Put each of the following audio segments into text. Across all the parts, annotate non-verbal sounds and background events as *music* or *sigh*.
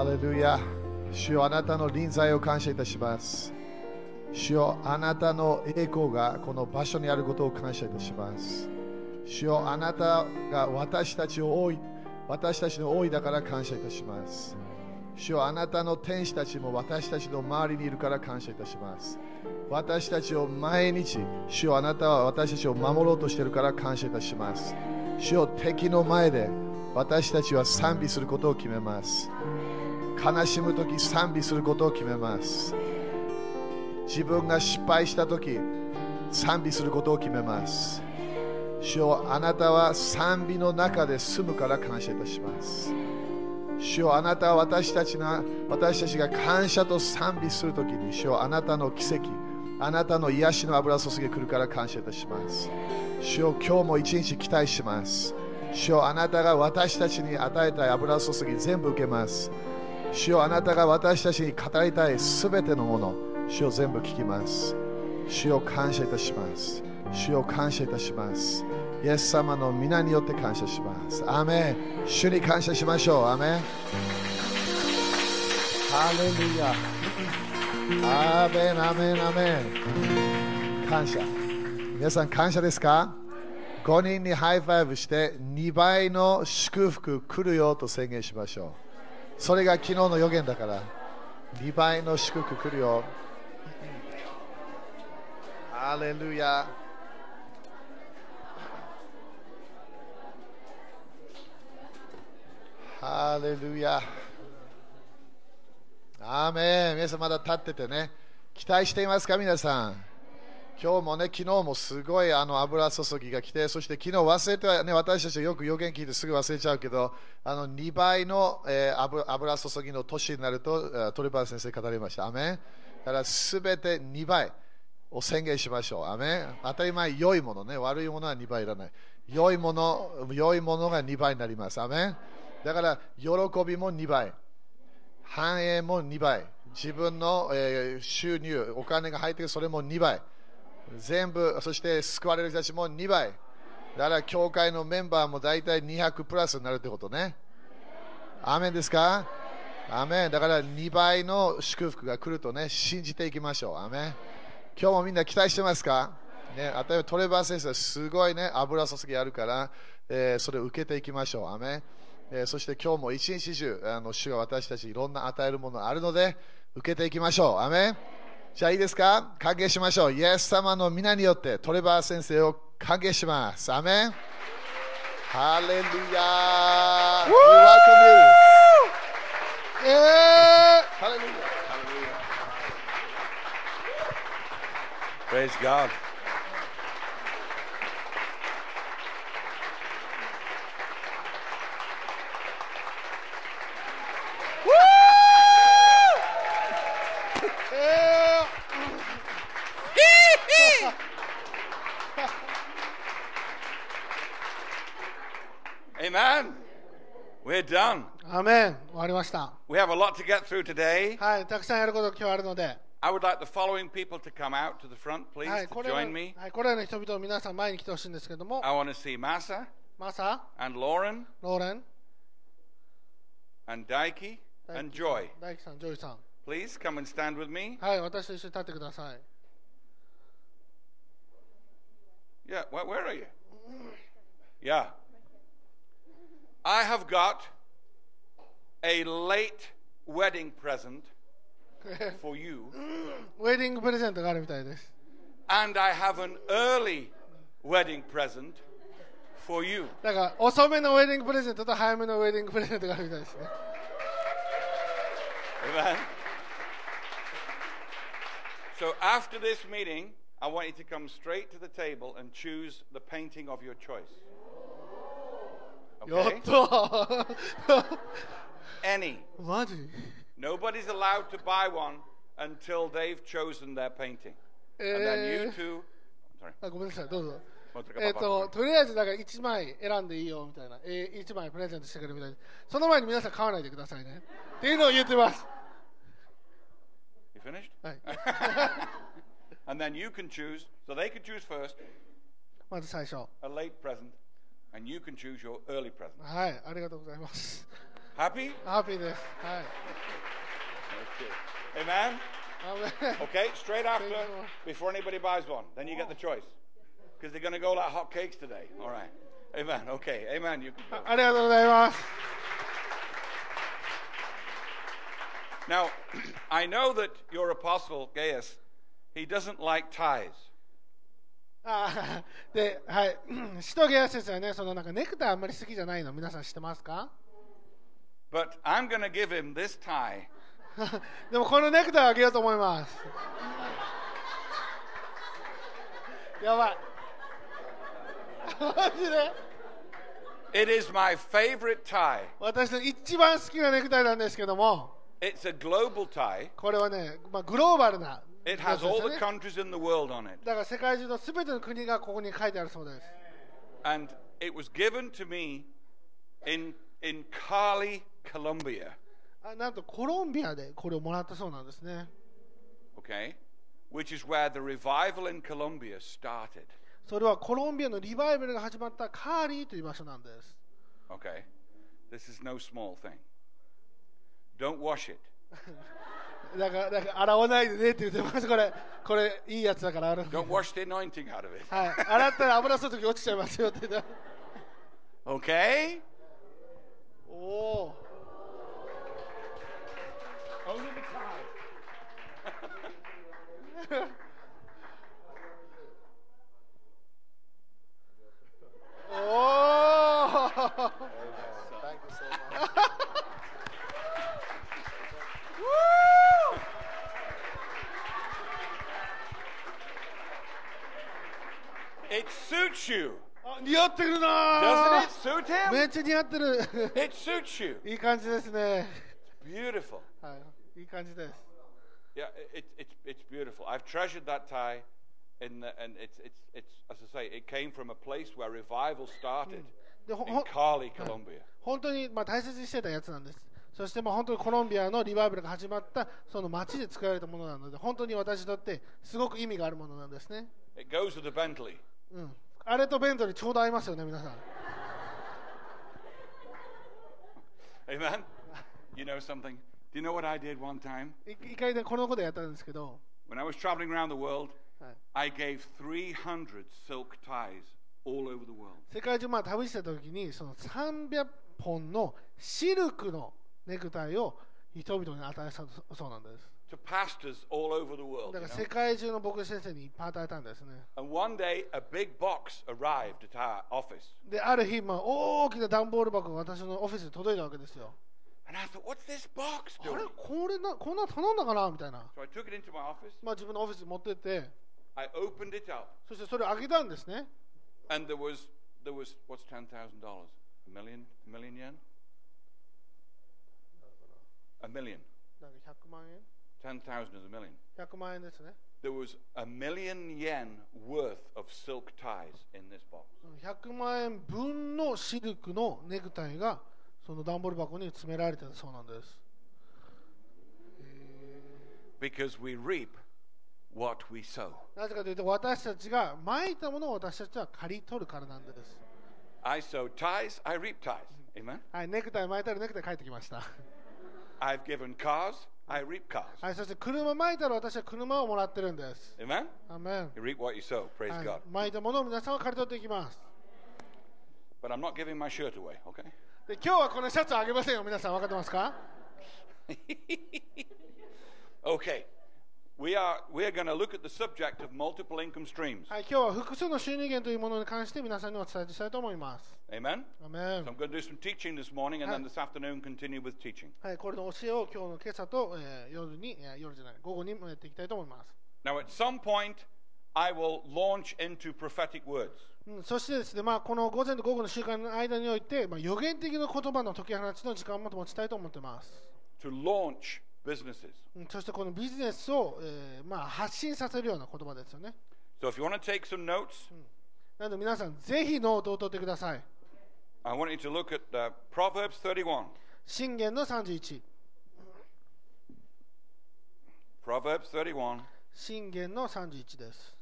ハレルヤ。主よあなたの臨在を感謝いたします。主よあなたの栄光がこの場所にあることを感謝いたします。主よあなたが私たちを多い、私たちの多いだから感謝いたします。主よあなたの天使たちも私たちの周りにいるから感謝いたします。私たちを毎日、主よあなたは私たちを守ろうとしているから感謝いたします。主よ敵の前で私たちは賛美することを決めます。悲しむとき賛美することを決めます。自分が失敗したとき賛美することを決めます。主よあなたは賛美の中で住むから感謝いたします。主よあなたは私たちが私たちが感謝と賛美するときに主よあなたの奇跡あなたの癒しの油注ぎが来るから感謝いたします主よ今日も一日期待します主よあなたが私たちに与えた油注ぎ全部受けます主よあなたが私たちに語りたいすべてのもの主よ全部聞きます。主よ感謝いたします。主よ感謝いたします。イエス様の皆によって感謝します。アーメン。主に感謝しましょう。アーメン。ハレルヤ。アーメン。アーメン。アーメン。感謝。皆さん感謝ですか？5人にハイファイブして2倍の祝福来るよと宣言しましょうそれが昨日の予言だから2倍の祝福来るよ。ハレルヤ。ハレルヤ。アーメン。皆さんまだ立っててね。期待していますか皆さん？今日もね昨日もすごいあの油注ぎが来てそして昨日忘れてね私たちはよく予言聞いてすぐ忘れちゃうけどあの2倍の、えー油注ぎの年になるとえートレバー先生語りましたアメだからすべて2倍を宣言しましょう。アメ当たり前、良いものね。悪いものは2倍いらない。良いもの、良いものが2倍になります。アメだから、喜びも2倍。繁栄も2倍。自分の、えー収入、お金が入ってくる、それも2倍。全部、そして救われる人たちも2倍。だから、教会のメンバーも大体200プラスになるってことね。アーメンですか？アーメンだから2倍の祝福が来るとね、信じていきましょう。アーメン今日もみんな期待してますか、ね、例えばトレバー先生、すごいね、油注ぎあるから、えーそれを受けていきましょう。アメえーそして今日も一日中、あの主が私たちいろんな与えるものあるので、受けていきましょう。アメじゃあいいですか？歓迎しましょう。イエス様の皆によってトレバー先生を歓迎します。アメンハレルヤー We welcome you! ハレルヤ Praise God. Amen. We're done. アーメン終わりました。 We have a lot to get through today. はい、たくさんやることが今日あるので、 I would like the following people to come out to the front, please, はい、 to これら join me. はい、これらの人々を皆さん前に来てほしいんですけども、 I want to see Massa マサ、 and Lauren ローレン、 and Daiki 大 and 樹 Joy. 大樹さん、ジョイさん。 Please come and stand with me. はい、私と一緒に立ってください。 Yeah, where, where are you? Yeah. I have got a late wedding present *laughs* for you, *gasps* ウェディングプレゼントがあるみたいです。 and I have an early wedding present for you. だから、遅めのウェディングプレゼントと早めのウェディングプレゼントがあるみたいですね。 Amen. So after this meeting, I want you to come straight to the table and choose the painting of your choice. やっ Okay? と Any. マジ Nobody's allowed to buy one until they've chosen their painting. And then え you ー two. Sorry. あごめんなさい、どうぞ。 Otra えっ capa, と、 por とりあえず、だから1枚選んでいいよみたいな、えー、1枚プレゼントしてくれるみたいです。その前に皆さん買わないでくださいね。っていうのを言ってます。 You finished? はい。 And *laughs* then you can choose. So they can choose first *laughs* まず最初。 a late present, and you can choose your early present. はい、ありがとうございます。 Happy? ハッピーです。はい。 Okay. Amen? アーメン Okay, straight after, Thank you. before anybody buys one. Then you get the choice. Because they're going to go like hot cakes today. All right. Amen. Okay. Amen. You can go. ありがとうございます。 Now, *clears throat* I know that your apostle, Gaius, he doesn't like ties. あーで、はい。*clears throat* 使徒ゲア先生はね、そのなんかネクタイあんまり好きじゃないの、皆さん知ってますか？But I'm to give him this tie *laughs* でもこのネクタイをあげようと思います。*laughs* やばい。*laughs* マジで？It is my favorite tie. 私の一番好きなネクタイなんですけども、It's a global tie. これはね、まあ、グローバルな It や has つです all よ the ね。 countries in the world on it. だから世界中のすべての国がここに書いてあるそうです。 And it was given to me in, in Cali, Colombia. あなんとコロンビアでこれをもらったそうなんですね。 Okay? Which is where the revival in Colombia started. それはコロンビアのリバイバルが始まったカーリーという場所なんです。 Okay? This is no small thing. Don't wash it. *laughs* だから、だから洗わないでねって言ってます。これ、これいいやつだから洗う。Don't wash the anointing out of it. はい、洗ったら油吸うとき落ちちゃいますよって言って。Okay? おお。Only the tie. おお。Thank you so much. It suits you. あ似合ってる Doesn't な it suit him? めっちゃ似合ってる It suits you. いい感じですね Beautiful. はいいい感じです Yeah, it, it, it's, it's beautiful. I've treasured that tie, in the, and it's, it's, it's, as I say, it came from a place where revival started でほ in ほ Cali, Colombia. 本当にまあ大切にしてたやつなんですそしてまあ本当にコロンビアのリバイバルが始まったその街で作られたものなので本当に私にとってすごく意味があるものなんですね、It goes with the Bentley. うん、あれとベントにちょうど合いますよね皆さん Amen? You know something? Do you know what I did one time? い一回ねこのことやったんですけど、When I was traveling around the world, はい、I gave 300 silk ties all over the world. 世界中まあ旅した時にその300本のシルクのネクタイを人々に与えたそうなんです To pastors all over the world. だ you から know? 世界中の牧師先生にいっぱい与えたんですね And one day, a big box arrived at our office. である日、まあ、大きな段ボール箱が私のオフィスに届いたわけですよ And I thought, what's this box あれ doing? これなこんなの頼んだかなみたいな、 So I took it into my office. まあ、自分のオフィスに持ってって、 I opened it up. そしてそれをあげたんですね。 And there was, there was what's $10,000? A million? A million yen? A million. なんか100万円 10,000 is a million. ?100 万円ですね。There was a million yen worth of silk ties in this box. 100万円分のシルクのネクタイがその段ボール箱に詰められてたそうなんです。Because we reap what we sow. なぜかというと私たちが蒔いたものを私たちは刈り取るからなんです。I sow ties, I reap ties. Amen? はい、ネクタイ巻いたらネクタイ返ってきました。I've given cars, I reap cars. はい、そして車巻いたら私は車をもらってるんです。Amen? アーメン You reap what you sow. Praise はい God. 巻いたものを皆さんは刈り取っていきます。But I'm not giving my shirt away, okay? で今日はこのシャツをあげませんよ、皆さん分かってますか Okay. 今日は複数の収入源というものに関して皆さんにお伝えしたいと思います。Amen? Amen. So morning, はい、これの教えを今日の今朝と、えー、夜に、夜じゃない、午後にやっていきたいと思います。Now, at some point, I will launch into prophetic words. そしてですね、まあ、この午前と午後の習慣の間において、まあ、予言的な言葉の解き放ちの時間も持ちたいと思っています。To launch into businesses. うんそしてこのビジネスを、えーまあ、発信させるような言葉ですよね。So if you want to take some notes, なので皆さん、ぜひノートを取ってください。I want you to look at uh, Proverbs 31. 信玄の31。Proverbs 31. 信玄の31です。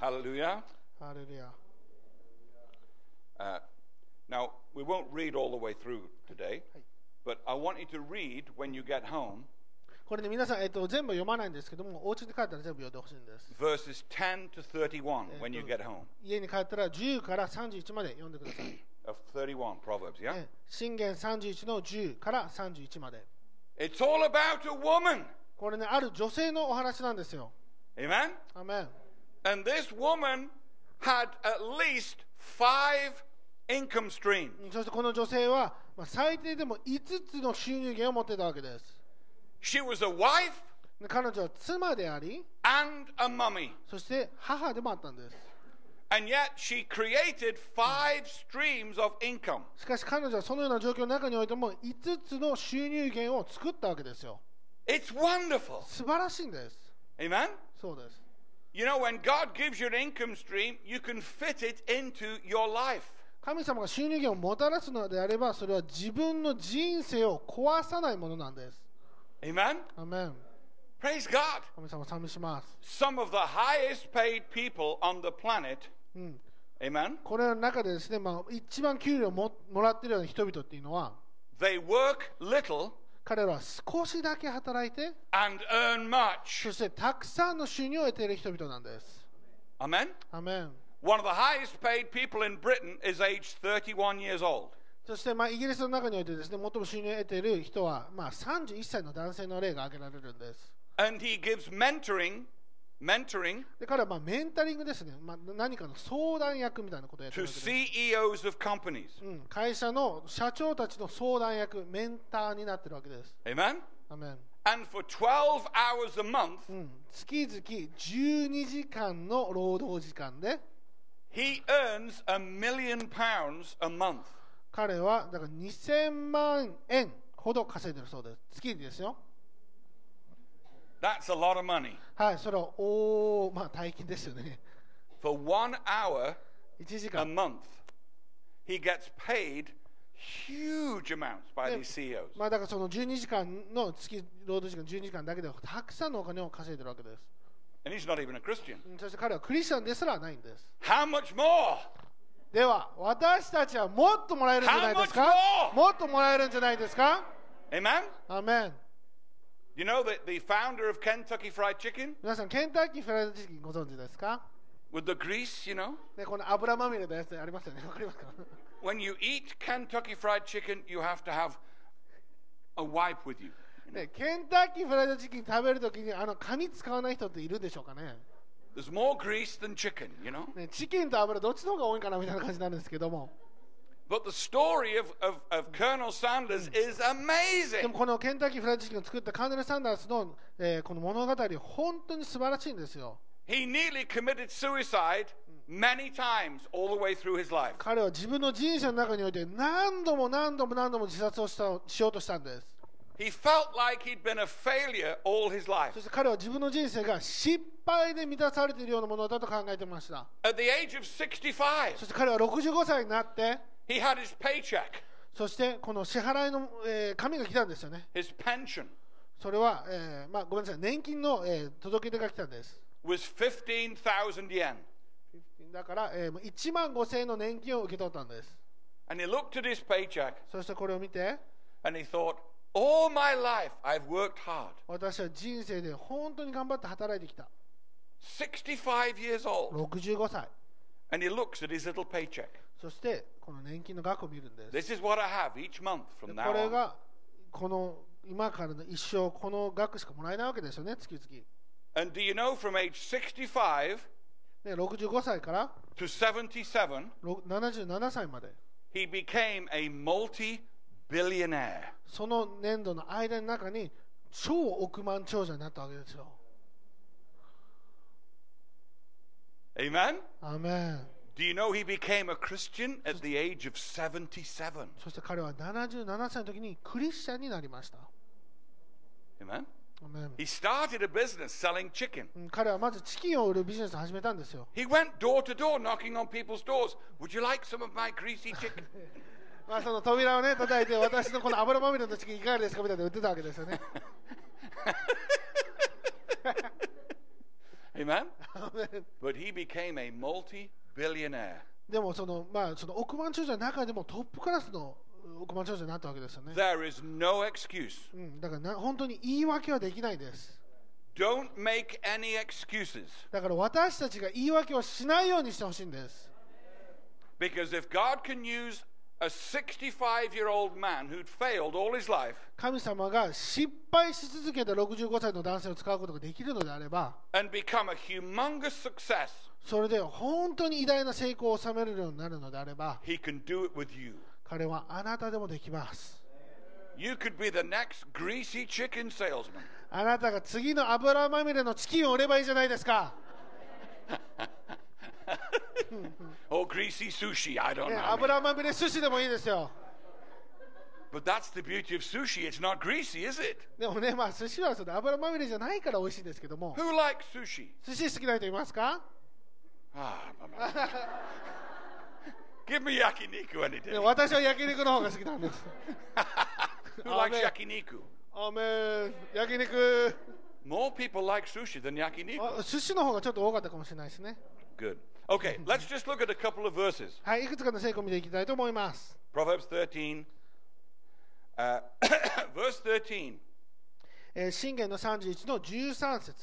Hallelujah. ハレルヤ。Uh, Now, we won't read all the way through today, but I want you to read when you get home これね皆さん、えっと、全部読まないんですけどもお家に帰ったら全部読んでほしいんです verses 10 to 31 when you get home 家に帰ったら10から31まで読んでください of 31 Proverbs, yeah? え信玄31の10から31まで It's all about a woman. これねある女性のお話なんですよ Amen? アメン And this woman had at least five income streams. そしてこの女性は、まあ、最低でも5つの収入源を持っていたわけです She was a wife で彼女は妻であり and a mummy. そして母でもあったんです And yet she created five streams of income. しかし彼女はそのような状況の中においても5つの収入源を作ったわけですよ It's wonderful. 素晴らしいんです Amen? そうです You know, when God gives you an income stream, you can fit it into your life. 神様が収入源をもたらすのであればそれは自分の人生を壊さないものなんです Amen? アメン Praise God. 神様賛美します Some of the highest paid people on the planet, うん amen, これの中でですね、まあ、一番給料をももらっているような人々っていうのは they work little 彼らは少しだけ働いて and earn much. そしてたくさんの収入を得ている人々なんです Amen? アメン One of the highest paid people in Britain is aged 31 years old. そしてまあイギリスの中においてですね最も収入を得ている人はまあ31歳の男性の例が挙げられるんです And he gives mentoring, mentoring で彼はまあメンタリングですね、まあ、何かの相談役みたいなことをやってる to わけです CEOs of companies. うん、会社の社長たちの相談役、メンターになってるわけです。Amen? アメン And for 12 hours a month, うん、月々12時間の労働時間で、he earns a million pounds a month. 彼はだから2000万円ほど稼いでるそうです。月にですよ。That's a lot of money. はい、それはおー、まあ大金ですよね。For one hour 1時 a 間。month, he gets paid huge amounts by these CEOs. まあだからその12時間の月労働時間12時間だけでたくさんのお金を稼いでるわけです。And he's not even a Christian. うんそして彼はクリスチャンですらないんです。 How much more? では、私たちはもっともらえるんじゃないですか How much more? もっともらえるんじゃないですか Amen? アメン You know that the founder of Kentucky Fried Chicken 皆さん、ケンタッキーフライドチキンご存知ですか、 with the grease, you know? ね、この油まみれのやつありますよね。わかりますか When you eat Kentucky Fried Chicken, you have to have a wipe with you. ね、ケンタッキーフライドチキン食べるときにあの紙使わない人っているでしょうかね There's more grease than chicken, you know? ねチキンと油どっちの方が多いかなみたいな感じなんですけども But the story of, of, of Colonel Sanders is で amazing. もこのケンタッキーフライドチキンを作ったカーネル・サンダースの、えーこの物語本当に素晴らしいんですよ He nearly committed suicide many times all the way through his life. 彼は自分の人生の中において何度も何度も何度も自殺をしたしようとしたんです He felt like he'd been a failure all his life. そして彼は自分の人生が失敗で満たされているようなものだと考えてました。At the age of 65, そして彼は65歳になって he had his paycheck, そしてこの支払いの、えー紙が来たんですよね。His pension. それは、えーまあ、ごめんなさい年金の、えー届け出が来たんです。Was 15,000 yen. だから、えー、1万5000円の年金を受け取ったんです。And he looked at his paycheck. そしてこれを見て。And he thought, All my life I've worked hard. 私は人生で本当に頑張って働いてきた65 years old. 65歳 And he looks at his little paycheck. そしてこの年金の額を見るんです This is what I have each month で from こ now れ on. がこの今からの一生この額しかもらえないわけですよね月々 And do you know from age 65で65歳から to 77, ろ77歳まで he became a multi billionaire. その年度の間の中に超億万長者になったわけですよ Amen? アーメン Do you know he became a Christian at the age of 77? そして彼は77歳の時にクリスチャンになりました Amen? アーメン He started a business selling chicken. うん彼はまずチキンを売るビジネスを始めたんですよ He went door to door knocking on people's doors. Would you like some of my greasy chicken? *laughs* まあその扉をね叩いて私のこの油まみれのチキンいかがですかみたいなの売ってたわけですよね *laughs* Amen? But he became a multi billionaire. でもその、まあ、その億万長者の中でもトップクラスのうん億万長者になったわけですよね。There is no excuse. うん、だからな本当に言い訳はできないです。Don't make any excuses. だから私たちが言い訳をしないようにしてほしいんです。Because if God can use 神様が失敗し続けた65歳の男性を使うことができるのであればそれで本当に偉大な成功を収めるようになるのであれば彼はあなたでもできます。あなたが次の油まみれのチキンを売ればいいじゃないですか。*laughs* or greasy sushi, I don't ね、know. 油まみれ寿司でもいいですよ。But that's the beauty of sushi. It's not greasy, is it? でもね、まあ寿司はその油まみれじゃないから美味しいんですけども、Who likes sushi? 寿司好きな人いますか Ah, mama. Give me yakiniku any ね day. 私は焼肉の方が好きなんです。Who likes Amen. yakiniku? アーメン焼肉 More people like sushi than yakiniku. あ寿司の方がちょっと多かったかもしれないですね。Good. Okay, let's just look at a couple of verses. はい、いくつかの成功を見ていきたいと思います。Proverbs 13, uh, verse 13. えー、信玄の31の13節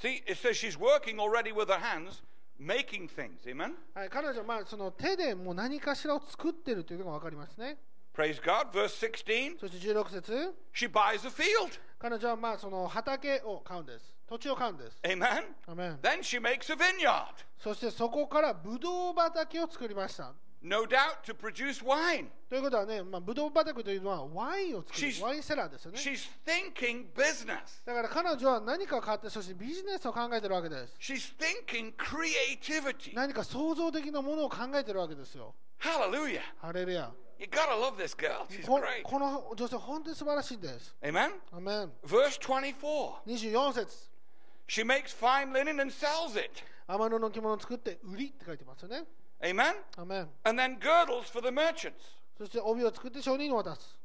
See, it says she's working already with her hands, making things. Amen? はい、彼女はまあその手でもう何かしらを作ってるというのが分かりますね。Praise God. Verse 16. そして16節 She buys a field. 彼女はまあその畑を買うんです。土地を買うんです。Amen? アメン Then she makes a vineyard. そしてそこからブドウ畑を作りました。No doubt to produce wine. ということはね、まあ、ブドウ畑というのはワインを作る She's- ワインセラーですよね。She's thinking business. だから彼女は何かを買って、そしてビジネスを考えてるわけです。She's thinking creativity. 何か創造的なものを考えてるわけですよ。Hallelujah. ハレルヤ。You gotta love this girl. She's こ great. この女性、本当に素晴らしいです。Amen? アメン Verse 24. 24節 She makes fine linen and sells it. 天野の着物を作って売りって書いてますよね。 Amen? アメン And then girdles for the merchants. そして帯を作って商人に渡す。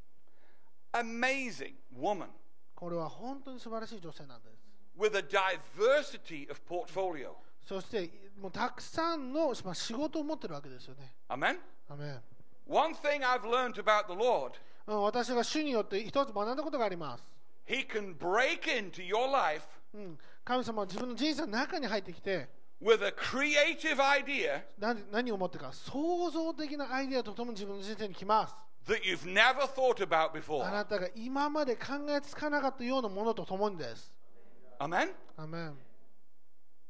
Amazing woman これは本当に素晴らしい女性なんです。 with a diversity of portfolio. そしてもうたくさんの、まあ、仕事を持ってるわけですよね。 Amen? アメン One thing I've learned about the Lord, うん私が主によって一つ学んだことがあります。 He can break into your life うん、神様は自分の人生の中に入ってきて with a creative idea 何何を持ってか創造的なアイデアとともに自分の人生に来ます that you've never thought about あ before. なたが今まで考えつかなかったようなものとともにです Amen? アメン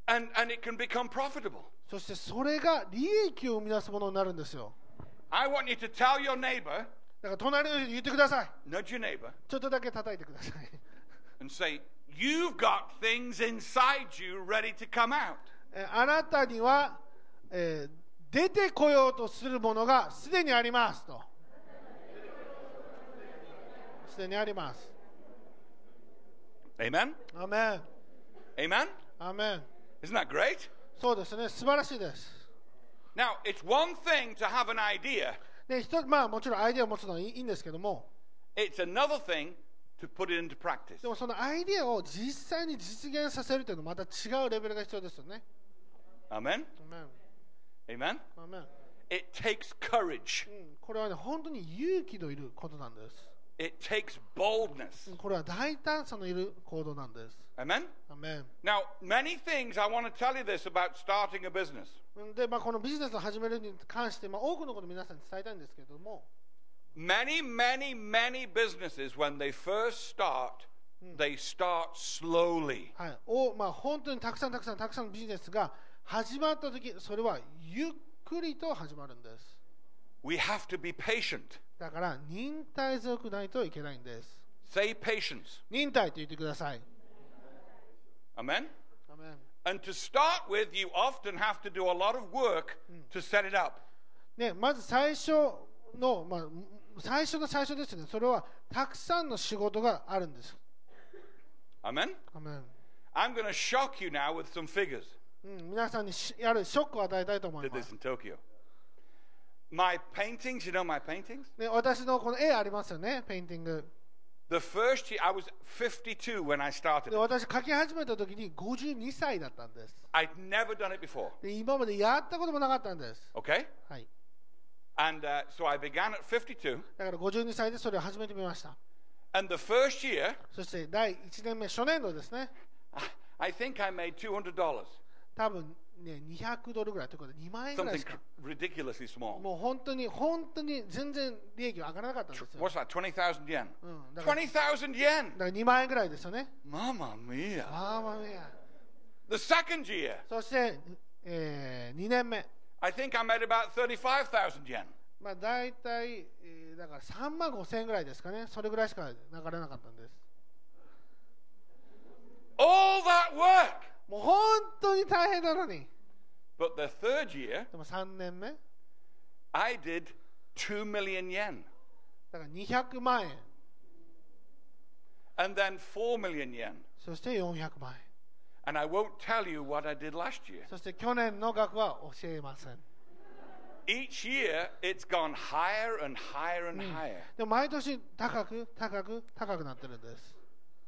And, and it can become profitable. そしてそれが利益を生み出すものになるんですよ I want you to tell your neighbor, だから隣の人に言ってください nudge your neighbor, ちょっとだけ叩いてください and say, You've got things inside you ready to come out. えあなたには、えー出てこようとするものがすでにありますとすでにあります Amen? アメン Amen? アメン Isn't that great? そうですね素晴らしいです Now, it's one thing to have an idea, で一つまあもちろんアイデアを持つのはいいいいんですけども it's another thing to put it into practice. でもそのアイデアを実際に実現させるというのはまた違うレベルが必要ですよね Amen? Amen? アメン It takes courage, うんこれはね本当に勇気のいることなんです it takes boldness. これは大胆さのいる行動なんです Amen? アメン Now, many things I want to tell you this about starting a business. うんで、まあ、このビジネスを始めるに関して、まあ、多くのことを皆さんに伝えたいんですけれども Many, many, many businesses, when they first start, they start slowly. はいおまあ、本当にたくさんたくさんたくさんのビジネスが始まった時それはゆっくりと始まるんです We have to be patient. だから忍耐強くないといけないんです Say patience. 忍耐と言ってください Amen? アメン And to start with, you often have to do a lot of work to set it up. ね、まず最初の、まあ、 最初の最初ですねそれはたくさんの仕事があるんです Amen? アメン I'm going to shock you now with some figures. うん、皆さんにしやるショックを与えたいと思い Did ま this す in Tokyo. My paintings, you know my paintings? ね、私のこの絵ありますよねペインティング The first year, I was 52 when I started. 私書き始めた時に52歳だったんです I'd never done it before. で今までやったこともなかったんです Okay? はい And uh, so I began at 52. だから52歳でそれを始めてみました And the first year, そして第1年目初年度ですね I think I made $200. 多分ね200ドルぐらいということで2万円ぐらい Something しか ridiculously small. もう本当に本当に全然利益は上がらなかったんですよ What's that? 20,000 yen. うんだから 20,000 yen. だから2万円ぐらいですよね Mamma mia. ああまあいや The second year, そして、え2年目 I think I made about 35,000 yen. まあ大体、えーだから3万5千円ぐらいですかねそれぐらいしか流れなかったんです All that work. もう本当に大変なのに But the third year, でも3年目 I did 2 million yen. だから200万円 And then 4 million yen. そして400万円 And I won't tell you what I did last year. そして去年の額は教えません Each year, it's gone higher and higher and higher. でも毎年高く高く高くなってるんです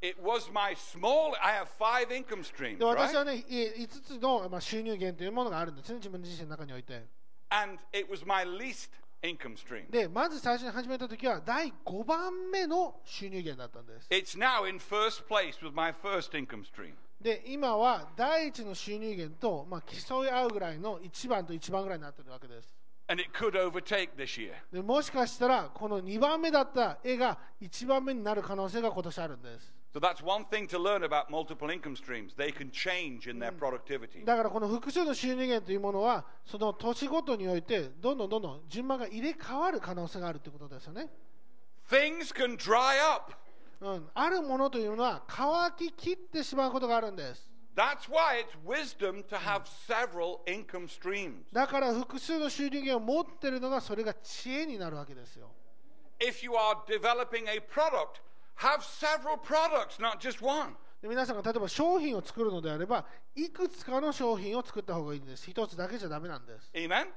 It was my small, I have five income streams, で私 right? はね5つの、まあ、収入源というものがあるんですね自分自身の中において And it was my least income stream. でまず最初に始めた時は第5番目の収入源だったんです It's now in first place with my first income stream. で今は第一の収入源と、まあ、競い合うぐらいの1番と1番ぐらいになってるわけです And it could overtake this year. でもしかしたらこの2番目だった絵が1番目になる可能性が今年あるんです So that's one thing to learn about multiple income streams. They can change in their productivity. だからこの複数の収入源というものはその年ごとにおいてどんどんどんどん順番が入れ替わる可能性があるということですよね、Things can dry up. うん、あるものというのは乾ききってしまうことがあるんです That's why it's wisdom to have several income streams. だから複数の収入源を持っているのがそれが知恵になるわけですよ If you are developing a product, have several products, not just one. で皆さんが例えば商品を作るのであればいくつかの商品を作った方がいいんです一つだけじゃダメなんです Amen?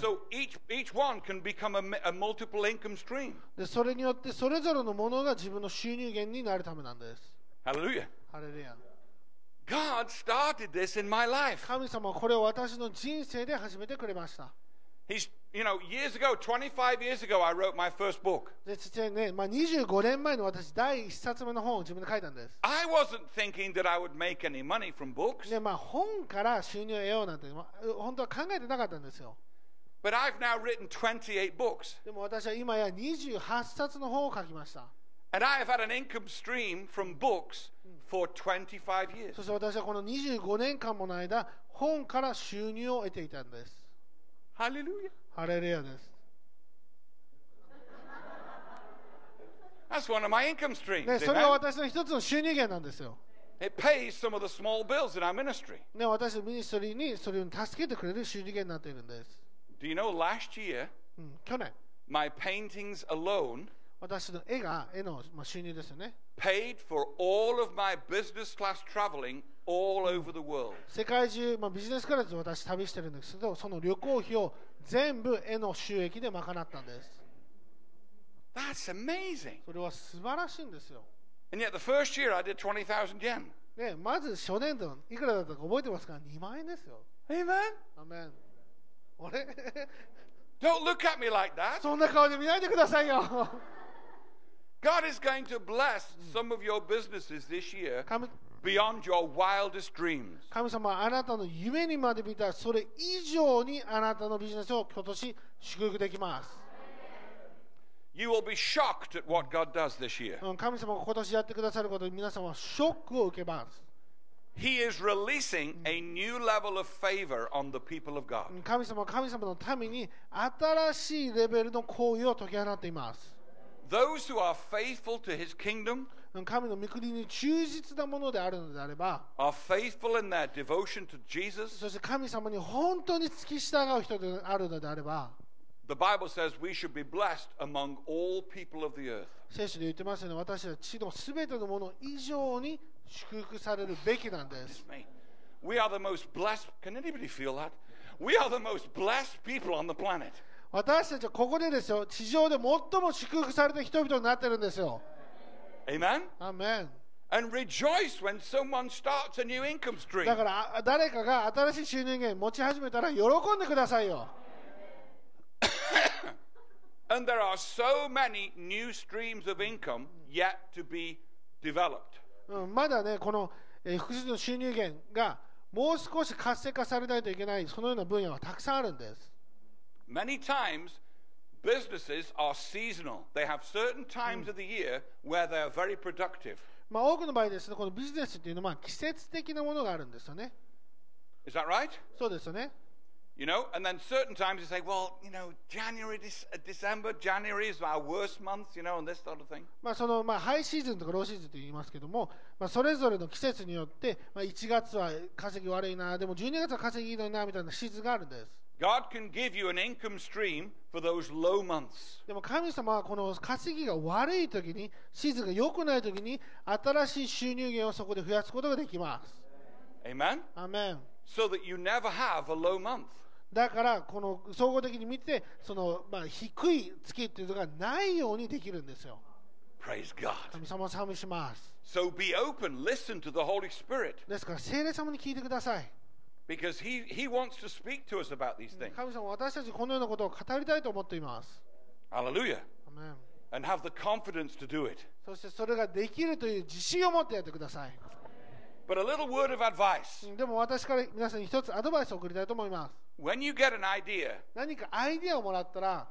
So each, each one can become a, a multiple income stream. でそれによってそれぞれのものが自分の収入源になるためなんです Hallelujah. ハレルヤ God started this in my life. 神様はこれを私の人生で始めてくれました He's, you know, years ago, 25 years ago, I wrote my first book. で実際ね、まあ、25年前の私第1冊目の本を自分で書いたんです I wasn't thinking that I would make any money from books, でまあ本から収入を得ようなんて、まあ、本当は考えてなかったんですよ but I've now written 28 books. でも私は今や28冊の本を書きました And I have had an income stream from books for 25 years. そして私はこの25年間もの間本から収入を得ていたんです Hallelujah. ハレルヤです That's one of my income streams. でそれが?私の一つの収入源なんですよ It pays some of the small bills in our ministry. ね、私のミニストリーにそれを助けてくれる収入源になっているんです、Do you know last year, うん、去年 my paintings alone 私の絵が絵の、まあ、収入ですよね paid for all of my business class traveling all over the world. 世界中、まあ、ビジネスクラスで私旅してるんですけどその旅行費を全部絵の収益で賄ったんです That's amazing. それは素晴らしいんですよ、And yet the first year I did 20,000 yen. ね、まず初年度いくらだったか覚えてますか2万円ですよ Amen. アメン俺 Don't look at me like that. そんな顔で見ないでくださいよ God is going to bless some of your businesses this year 神 beyond your wildest dreams. 神様はあなたの夢にまで見たそれ以上にあなたのビジネスを今年祝福できます You will be shocked at what God does this year. うん神様が今年やってくださることに皆様はショックを受けます。He is releasing a new level of favor on the people of God. うん神様は神様のために新しいレベルの行為を解き放っています。 Those who are faithful to his kingdom うん神の御国に忠実なものであるのであれば、 are faithful in their devotion to Jesus. そして神様に本当に付き従う人であるのであれば、 The Bible says we should be blessed among all people of the earth. 聖書で言ってますよね、私たちのすべてのもの以上に 祝福されるべきなんです。 Me. We are the most blessed. Can anybody feel that? We are the most blessed people on the planet. 私たちはここでですよ、地上で最も祝福された人々になってるんですよ。 Amen? アーメン And rejoice when someone starts a new income stream. だからあ誰かが新しい収入源持ち始めたら喜んでくださいよ And there *coughs* are so many new streams of income yet to be developed. うん、まだね、この、えー複数の収入源がもう少し活性化されないといけない、そのような分野はたくさんあるんです。Many times, businesses are seasonal. They have certain times of the year where they are very productive. まあ、多くの場合ですね、このビジネスっていうのは季節的なものがあるんですよね。Is that right? そうですよね。You know, and then certain times you say, well, you know, January, Dec- uh, December, January is our worst month, you know, and this sort of thing. まあ、その、まあ、ハイシーズンとかローシーズンと言いますけども、まあ、それぞれの季節によって、まあ、1月は稼ぎ悪いな、でも12月は稼ぎいいのにな、みたいなシーズンがあるんです。God can give you an income stream for those low months. でも神様はこの稼ぎが悪い時に、シーズンが良くない時に、新しい収入源をそこで増やすことができます。Amen? アーメン So that you never have a low month. だから、この総合的に見て、そのまあ、低い月っていうのがないようにできるんですよ。Praise God. 神様を賛美します。So be open, listen to the Holy Spirit, ですから、聖霊様に聞いてください。because He, he wants to speak to us about these things. 神様、私たちこのようなことを語りたいと思っています。Hallelujah. アーメン And have the confidence to do it. そしてそれができるという自信を持ってやってください。But a little word of advice でも私から皆さんに一つアドバイスを送りたいと思います。When you get an idea, 何かアイディアをもらったら、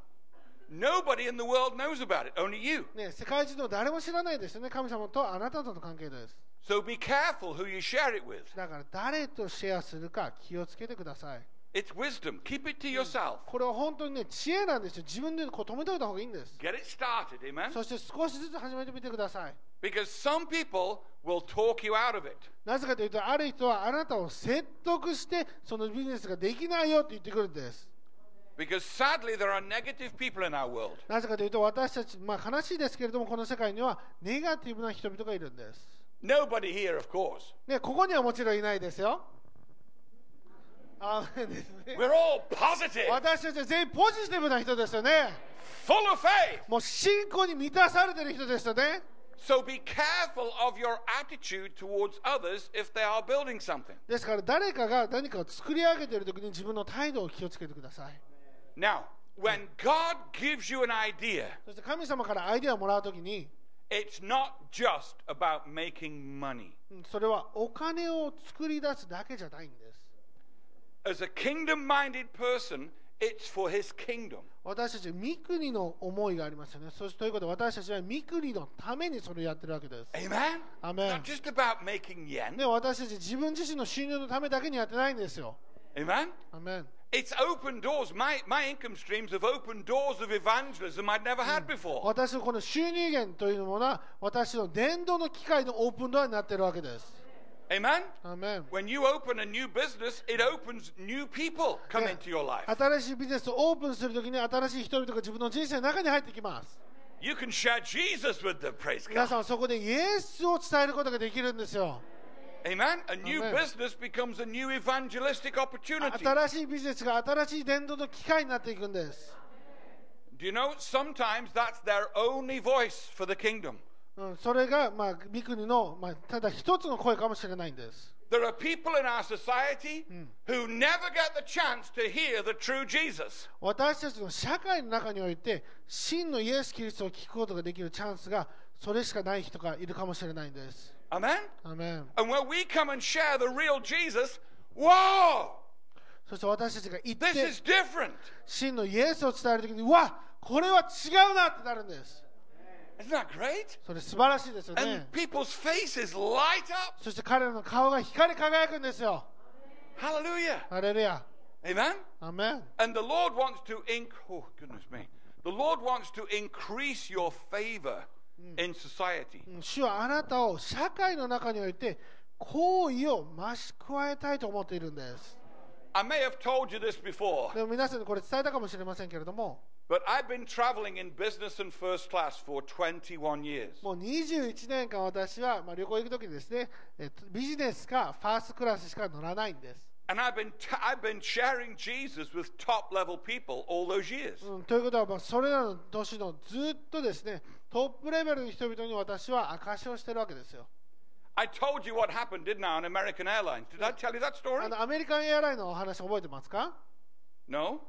nobody in the world knows about it, only you. ね、世界中の誰も知らないですよね。神様とあなたとの関係です。So be careful who you share it with. だから誰とシェアするか気をつけてください。It's wisdom. Keep it to yourself. これは本当にね、知恵なんですよ。自分でこう止めておいた方がいいんです。Get it started, amen? そして少しずつ始めてみてください。Because some people will talk you out of it. なぜかというと、ある人はあなたを説得して、そのビジネスができないよって言ってくるんです。Because sadly, there are negative people in our world. なぜかというと、私たち、まあ悲しいですけれども、この世界にはネガティブな人々がいるんです。Nobody here, of course. ね、ここにはもちろんいないですよ。あですね。We're all positive, 私たちは全員ポジティブな人ですよね。full of faith. もう信仰に満たされてる人ですよね。So be careful of your attitude towards others if they are building something. ですから誰かが何かを作り上げているときに自分の態度を気をつけてください。 Now, when God gives you an idea, そして神様からアイデアをもらうときに、 it's not just about making money. うんそれはお金を作り出すだけじゃないんです。 As a kingdom minded person, 私たち、御国の思いがありますよね。そしてということで、私たちは御国のためにそれをやってるわけです。アメン私たち、自分自身の収入のためだけにやってないんですよ。アメン It's。私のこの収入源というものは私の伝道の機会のオープンドアになっているわけです。Amen? アメン When you open a new business, it opens new people come ね into your life. 新しいビジネスをオープンするときに新しい人々が自分の人生の中に入ってきます。 You can share Jesus with them, praise 皆 God. さんはそこでイエスを伝えることができるんですよ。 Amen? A new Amen. business becomes a new evangelistic opportunity. 新しいビジネスが新しい伝道の機会になっていくんです。 Do you know, sometimes that's their only voice for the kingdom. うん、それが、まあ、三国の、まあ、ただ一つの声かもしれないんです。There are people in our society who never get the chance to hear the true Jesus. 私たちの社会の中において真のイエス・キリストを聞くことができるチャンスがそれしかない人がいるかもしれないんです。Amen? アーメン And when we come and share the real Jesus, whoa, そして私たちが行って.真のイエスを伝えるときにうわこれは違うなってなるんです。Isn't that great? それ素晴らしいですよ And ね。people's faces light up. そして彼らの顔が光り輝くんですよ。Hallelujah. ハレルヤ。Amen? アーメン And the Lord wants to inc- oh goodness me. The Lord wants to increase your favor in society. うん主はあなたを社会の中において好意を増し加えたいと思っているんです。I may have told you this before, でも皆さんにこれ伝えたかもしれませんけれども、but I've been traveling in business and first class for 21 years. もう21年間私は、まあ、旅行行くときにですね、えっとビジネスかファーストクラスしか乗らないんです。 And I've been, t- I've been sharing Jesus with top level people all those years. うん、ということは、まあ、それらの年のずっとですねトップレベルの人々に私は証しをしてるわけですよ I told you what happened, didn't I, on American Airlines? Did I tell you that あ story? のアメリカンエアラインのお話覚えてますか No?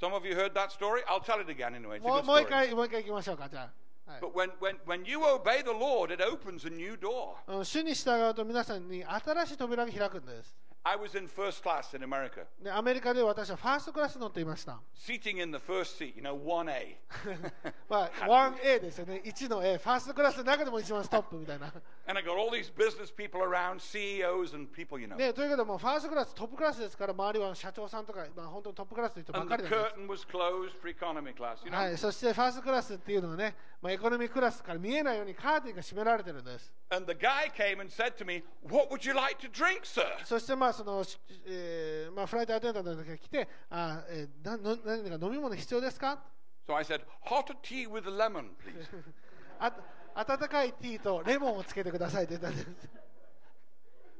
Some of you heard that story? I'll tell it again anyway. It's a もう good もう一 story. 回もう一回行きましょうかじゃあ、はい But when, when, when you obey the Lord, it opens a new door. うん主に従うと皆さんに新しい扉が開くんです I was in first class in America, でアメリカで私はファーストクラスに乗っていました、 seating in the first seat, you know, 1A. *laughs* まあ、1A で*laughs* すよね1の A ファーストクラスの中でも一番トップみたいな And I got all these business people around, CEOs and people, you know. ね、ということでもうファーストクラストップクラスですから周りは社長さんとか、まあ、本当にトップクラスの人ばっ And か the りなんです curtain was closed for economy class, you know. はい、そしてファーストクラスっていうのはね、 まあ、エコノミークラスから見えないようにカーテンが閉められてるんです。And the guy came and said to me, What would you like to drink, sir? そしてまあその、しえーまあ、フライトアテンダントが来て、あえーなの何か飲み物必要ですか？So I said, Hot tea with lemon, please. *laughs* あ温かいティーとレモンをつけてくださいって言ったんです。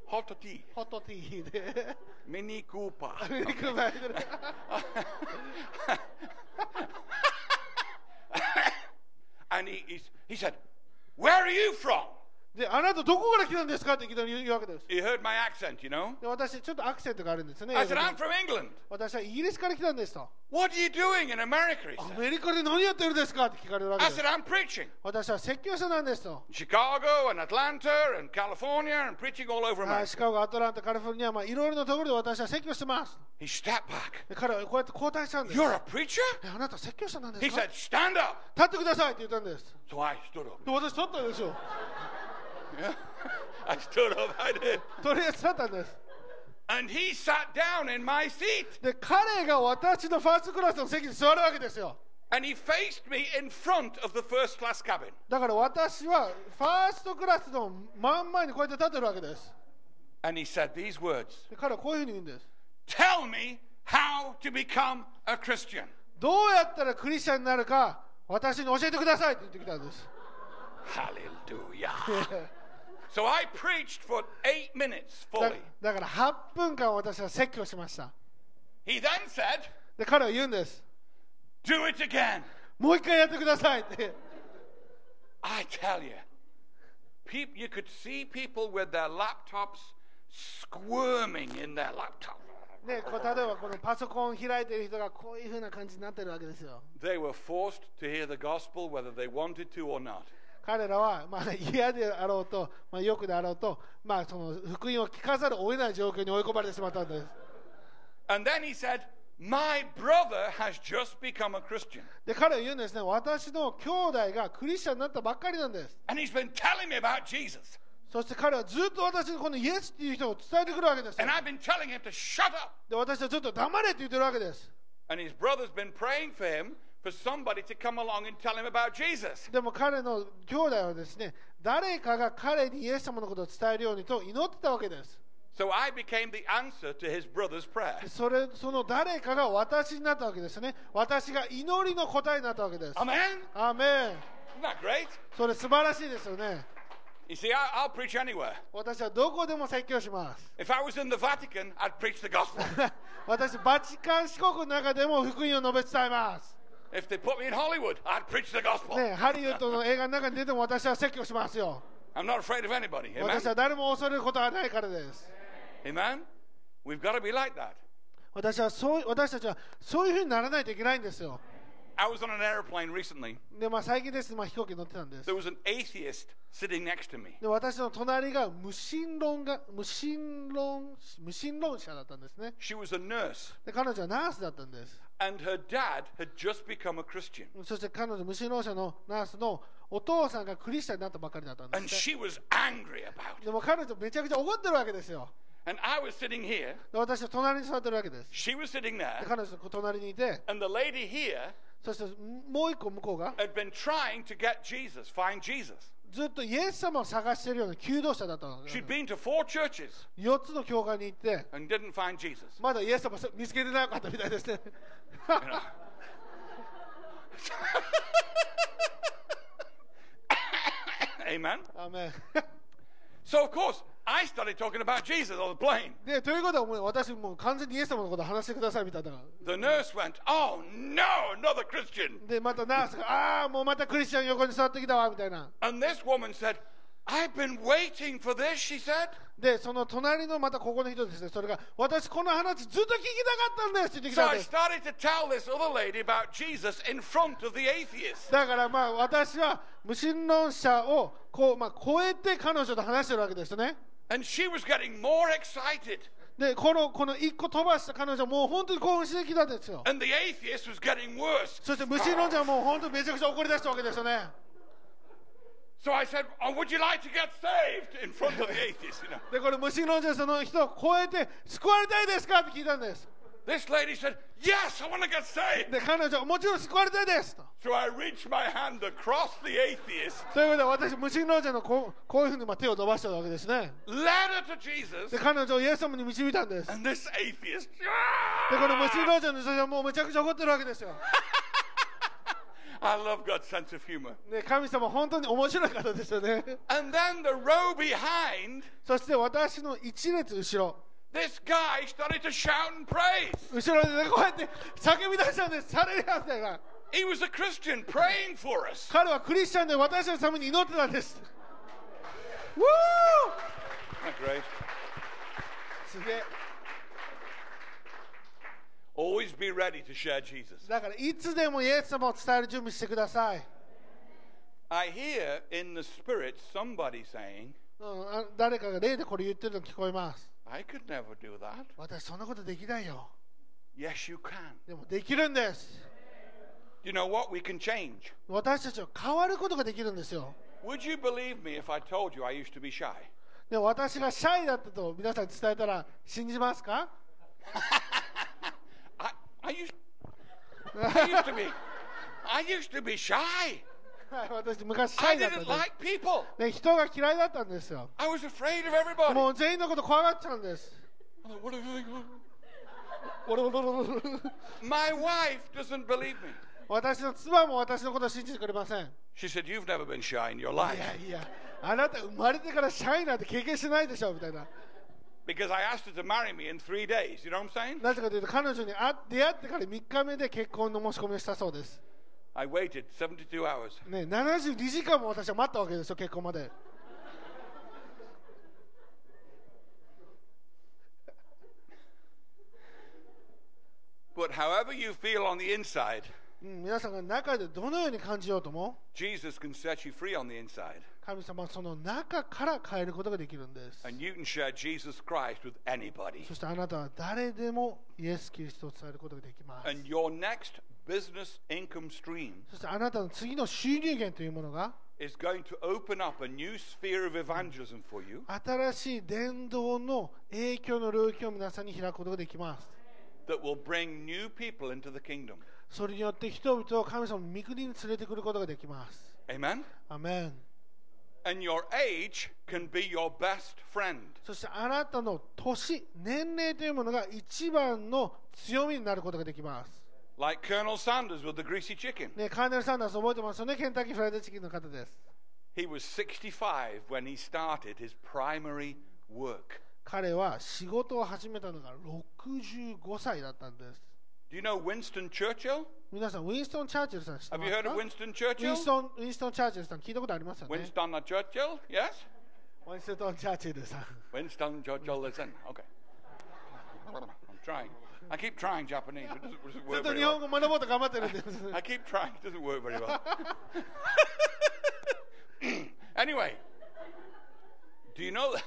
Hot tea. ホットティーで。Mini Cooper. アメリカ前でね and he, he, he said, Where are you from? で、あなたどこから来たんですかって言うわけです。He heard my accent, you know. で私、ちょっとアクセントがあるんですよね。I said, で I'm from England. 私はイギリスから来たんですと。What are you doing in America? He ア said. メリカで何やってるんですかって聞かれるわけ I です said,。I'm preaching. 私は説教者なんですと。Chicago and Atlanta and California and preaching all over はい America. シカゴ、アトランタ、カリフォルニア、まあ、いろいろなところで私は説教してます。He stepped back. で彼はこうやって交代したんです。You're a preacher? えあなた説教者なんで He すか said, Stand up. 立ってくださいって言ったんです。So I stood up. で私立ったんですよ。I stood up. I did. とりあえず立ったんです。And he sat down in my seat. で、彼が私のファーストクラスの席に座るわけですよ。And he faced me in front of the first class cabin. だから私はファーストクラスの真ん前にこうやって立ってるわけです。And he said these words で彼はこういうふうに言うんです。Tell me how to become a Christian. どうやったらクリスチャンになるか私に教えてくださいって言ってきたんです。Hallelujah. so I preached for eight minutes だ fully. だから8分間私は説教しました。 He then said, で、彼は言うんです。 Do it again. もう一回やってくださいって。 I tell you, peop you could see people with their laptops squirming in their laptop. ね、こう例えばこのパソコン開いてる人がこういうふうな感じになってるわけですよ。 They were forced to hear the gospel whether they wanted to or not. 彼らは、まあ、嫌であろうと、まあ、よくであろうと、まあ、その福音を聞かざるを得ない状況に追い込まれてしまったんです。And then he said, My brother has just become a Christian. で、彼は言うんですね、私の兄弟がクリスチャンになったばっかりなんです。And he's been telling me about Jesus. そして彼はずっと私にこのイエスっていう人を伝えてくるわけですよ And。I've been telling him to shut up. で、私はずっと黙れって言ってるわけです。And his brother's been praying for him for somebody to come along and tell him about Jesus. でも彼の兄弟はですね、誰かが彼にイエス様のことを伝えるようにと祈ってたわけです。So I became the answer to his brother's prayer. でそれその誰かが私になったわけですね。私が祈りの答えになったわけです。Amen? アーメン Isn't that great? それ素晴らしいですよね。You see, I, I'll preach anywhere. 私はどこでも説教します。If I was in the Vatican, I'd preach the gospel. 私、バチカン四国の中でも福音を述べ伝えます。if they put me in Hollywood, I'd preach the gospel. ね、ハリウッドの映画の中に出ても私は説教しますよ。 I'm not afraid of anybody. 私 Amen? は誰も恐れることはないからです。 Amen? We've got to be like that. 私はそう私たちはそういうふうにならないといけないんですよ。 I was on an airplane recently. で、まあ、最近です、まあ、飛行機に乗ってたんです。There was an atheist sitting next to me. で私の隣が無神論が無神論無神論者だったんですね。She was a nurse, で彼女はナースだったんです。and her dad had just become a Christian. そして彼女無神論者のナースのお父さんがクリスチャンになったばっかりだったんで And す、ね。she was angry about it. でも彼女めちゃくちゃ怒ってるわけですよ。And I was sitting here, で私は隣に座ってるわけです。 she was sitting で there, 彼女の隣にいて、 and the lady here そしてもう一個向こうが had been trying to get Jesus, find Jesus. ずっとイエス様を探しているような求道者だったので She'd been to four churches 4つの教会に行って、 and didn't find Jesus. まだイエス様見つけてなかったみたいですね。 You know. *laughs* Amen. *laughs* アーメン So, of course, I started talking about Jesus on the plane. でということはもう私もう完全にイエス様のことを話してくださいみたいな The nurse went, Oh no, another Christian. でまたナースがああもうまたクリスチャン横に座ってきたわみたいな And this woman said, I've been waiting for this, she said. でその隣のまたここの人ですねそれが私この話ずっと聞きたかったんですって言ってき So たん I です started to tell this other lady about Jesus in front of the atheist. だからまあ私は無神論者をこう、まあ、超えて彼女と話してるわけですね And she was getting more excited. でこのこの一個飛ばした彼女はもう本当に興奮してきたんですよ And the atheist was getting worse. そして無神論者はもう本当にめちゃくちゃ怒り出したわけですよね So I said, oh, Would you like to get saved in front of the atheist? You know. でこれ無神論者その人を超えて救われたいですかって聞いたんです This lady said, Yes, I want to get saved. で彼女はもちろん救われたいですと So I reached my hand across the atheist, ということで私無神論者のこうこういうふうにまあ手を伸ばしたわけですね led her to Jesus, で彼女をイエス様に導いたんですで and this atheist. この無神論者の人はもうめちゃくちゃ怒ってるわけですよ I love God's sense of humor. で神様本当に面白い方ですよね And then the row behind, そして私の一列後ろ this guy started to shout and praise. 後ろでねこうやって叫び出したんですされるやみたいな He was a Christian praying for us. 彼はクリスチャンで私たちのために祈ってたんですウー Isn't that great? すげえ Always be ready to share Jesus. だからいつでもイエス様を伝える準備してください、 I hear in the spirit somebody saying, うん、あ誰かが霊でこれ言ってるの聞こえます I could never do that. 私そんなことできないよ Yes, you can. でもできるんです Do you know what? We can change. 私たちは変わることができるんですよ Would you believe me if I told you I used to be shy? でも私がシャイだったと皆さんに伝えたら信じますか *laughs* I, I used I used to be I used to be shy. はい私昔シャ I イだったん didn't です like people. で人が嫌いだったんですよ I was afraid of everybody. もう全員のこと怖がっちゃうんです I'm like, "What are you doing?" オロロロロロ My wife doesn't believe me. 私の妻も私のことを信じてくれませんい She said, You've never been shy in your や life. いやあなた生まれてからシャイなんて経験してないでしょみたいな Because I asked her to marry me in three days. You know what I'm saying? なぜかというと彼女に会出会ってから3日目で結婚の申し込みをしたそうです I waited 72 hours. ね72時間も私は待ったわけですよ結婚まで But however you feel on the inside, うん、皆さんが中でどのように感じようとも Jesus can set you free on the inside. 神様はその中から変えることができるんです And you can share Jesus Christ with anybody. そしてあなたは誰でもイエス・キリストを伝えることができます And your next そしてあなたの次の収入源というものが新しい伝道の影響の領域を皆さんに開くことができます。それによって人々を神様の御国に連れてくることができます。Amen? そしてあなたの年、年齢というものが一番の強みになることができます。Like Colonel Sanders with the greasy chicken. ね、カーネル・サンダース覚えてますよねケンタッキーフライドチキンの方です He was 65 when he started his primary work. 彼は仕事を始めたのが65歳だったんです Do you know Winston Churchill? 皆さんウィンストン・チャーチルさん知って Have ま you す heard か of ウ Winston ィン Churchill? ストン・ウィンストン・チャーチルさん聞いたことありますよね Winston Churchill? Yes? ウィンストン・チャーチルさん Winston Churchill, listen. Okay. I'm trying. I keep trying Japanese. It doesn't, doesn't ずっ work と very 日本 well. 語学ぼうと頑張ってるんです I keep trying. It doesn't work very well. *laughs* anyway, do you know that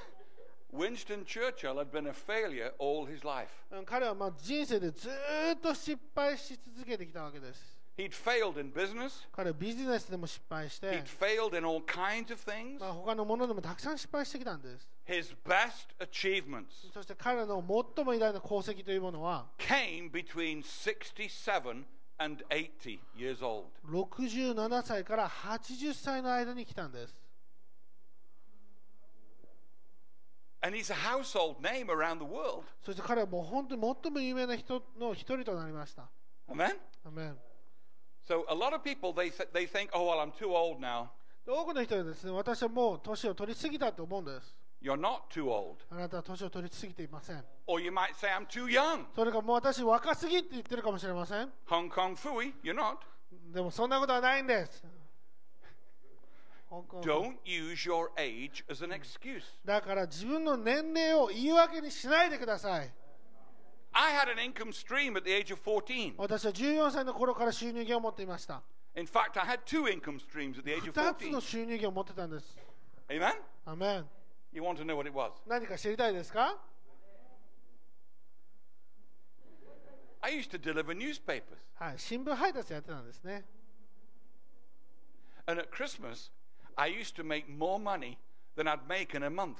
Winston Churchill had been a failure all his life? うん彼はまあ人生でずーっと失敗し続けてきたわけです He'd failed in business. 彼はビジネスでも失敗して He'd failed in all kinds of things. まあ、他のものでもたくさん失敗してきたんです His best achievements そして彼の最も偉大な功績というものは came between 67 and 80 years old. 67歳から80歳の間に来たんです And he's a household name around the world. そして彼はもう本当に最も有名な人の一人となりました Amen? アメン So a lot of people, they, th- they think, oh, well, I'm too old now. で多くの人はですね私はもう年を取り過ぎたと思うんです You You're not too old. あなたは年を取りすぎていません Or you might say, I'm too young. それかもう私若すぎって言ってるかもしれません Hong Kong Fooey, you're not. でもそんなことはないんです香港 Don't use your age as an excuse. だから自分の年齢を言い訳にしないでください I had an income stream at the age of 14. 私は14歳の頃から収入源を持っていました In fact, I had two income streams at the age of 2つ 14. の収入源を持ってたんです Amen? アメン You want to know what it was? 何か知りたいですか I used to deliver newspapers. はい新聞配達やってたんですね And at Christmas, I used to make more money than I'd make in a month.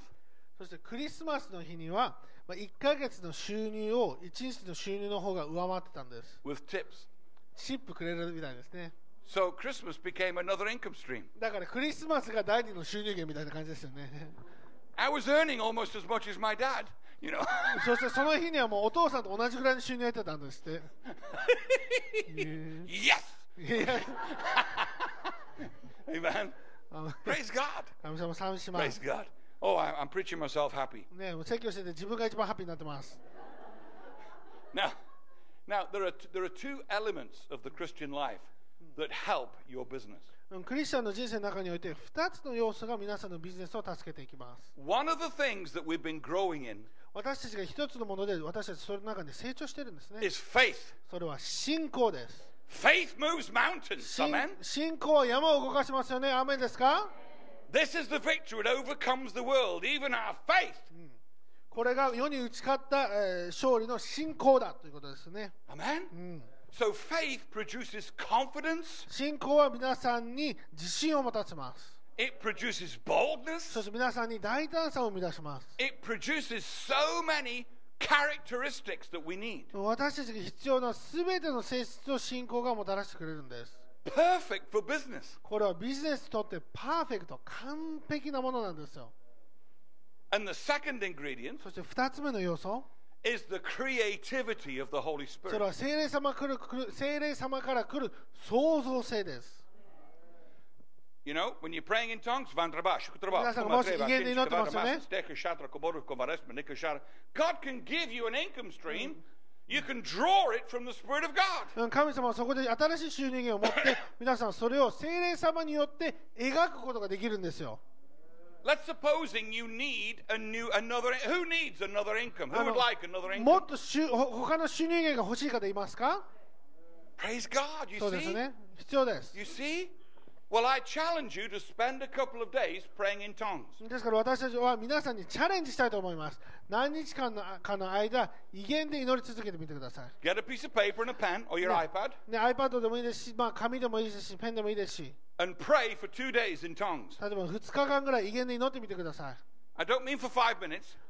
そしてクリスマスの日には、 まあ、1ヶ月の収入を1日の収入の方が上回ってたんです with tips. チップくれるみたいですね So Christmas became another income stream. だからクリスマスが第二の収入源みたいな感じですよね I was earning almost as much as my dad, you know. そしてその日にはもうお父さんと同じぐらいの収入を得てたんですって yes! Amen. Praise God. 神様賛美しま Praise す God. Oh, I'm preaching myself happy. ね説教してて自分が一番ハッピーになってます Now, now there are there are two elements of the Christian life that help your business. うんクリスチャンの人生の中において2つの要素が皆さんのビジネスを助けていきます One of the things that we've been growing in 私たちが一つのもので私たちそれの中で成長してるんですね is faith. それは信仰です Faith moves mountains. 信.信仰は山を動かしますよねアーメンですか This is the victory that overcomes the world, even our faith. これが世に打ち勝った、えー勝利の信仰だということですね Amen. So faith produces confidence. 信仰は皆さんに自信を持たせます It produces boldness. そして皆さんに大胆さを生み出します It produces so many characteristics that we need. 私たちが必要な全ての性質を信仰がもたらしてくれるんです Perfect for business. これはビジネスにとってパーフェクト完璧なものなんですよ And the second ingredient そして2つ目の要素 is the creativity of the Holy そ Spirit. れは聖霊様来る来る聖霊様から来る創造性です You know, when you're praying in tongues, vandrabash,皆さんがもし威厳で祈ってますよね。 God can give you an income stream. You can draw it from the Spirit of God. うん神様はそこで新しい収入源を持って皆さんそれを聖霊様によって描くことができるんですよ Let's supposing you need a new another. Who needs another income? Who would like another も income? っと他の収入源が欲しい方いますか Praise God. You そうです see? ね必要です You see? ですから私たちは皆さんにチャレンジしたいと思います。何日間のかの間、威厳で祈り続けてみてください。Get a、ねね。iPad でもいいですし、まあ、紙でもいいですし、ペンでもいいですし。例えば2日間ぐらい威厳で祈ってみてください。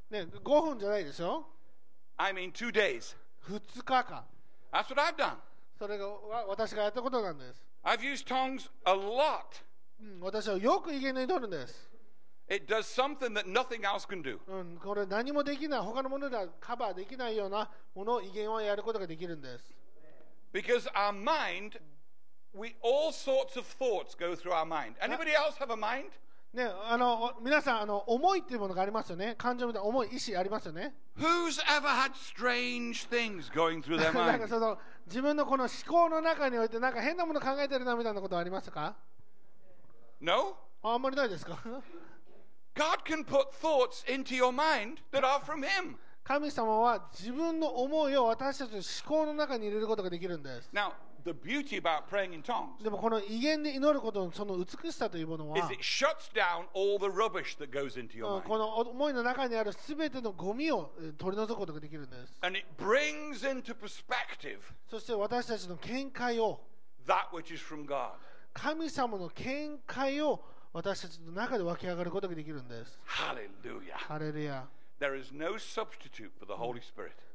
ね、5分じゃないでしょ ?I 二2日間。それが私がやったことなんです。I've used tongues a lot. うん、私はよく威厳で祈るんです、 It does something that nothing else can do. うん、これ何もできない他のものではカバーできないようなものを威厳をやることができるんです Because our mind, we all sorts of thoughts go through our mind. Anybody else have a mind? ね、あのお皆さんあの思いっていうものがありますよね感情みたいな思い意志ありますよね Who's ever had strange things going through their *laughs* なんか mind? その 自分のこの思考の中においてなんか変なもの考えてるなみたいなことはありますか？No? ああんまりないですか？God can put thoughts into your mind that are from Him. 神様は自分の思いを私たちの思考の中に入れることができるんです。でもこの威厳で祈ることのその美しさというものは、この思いの中にあるすべてのゴミを取り除くことができるんです。そして私たちの見解を、神様の見解を私たちの中で湧き上がることができるんです。ハレルヤ。ハレルヤ。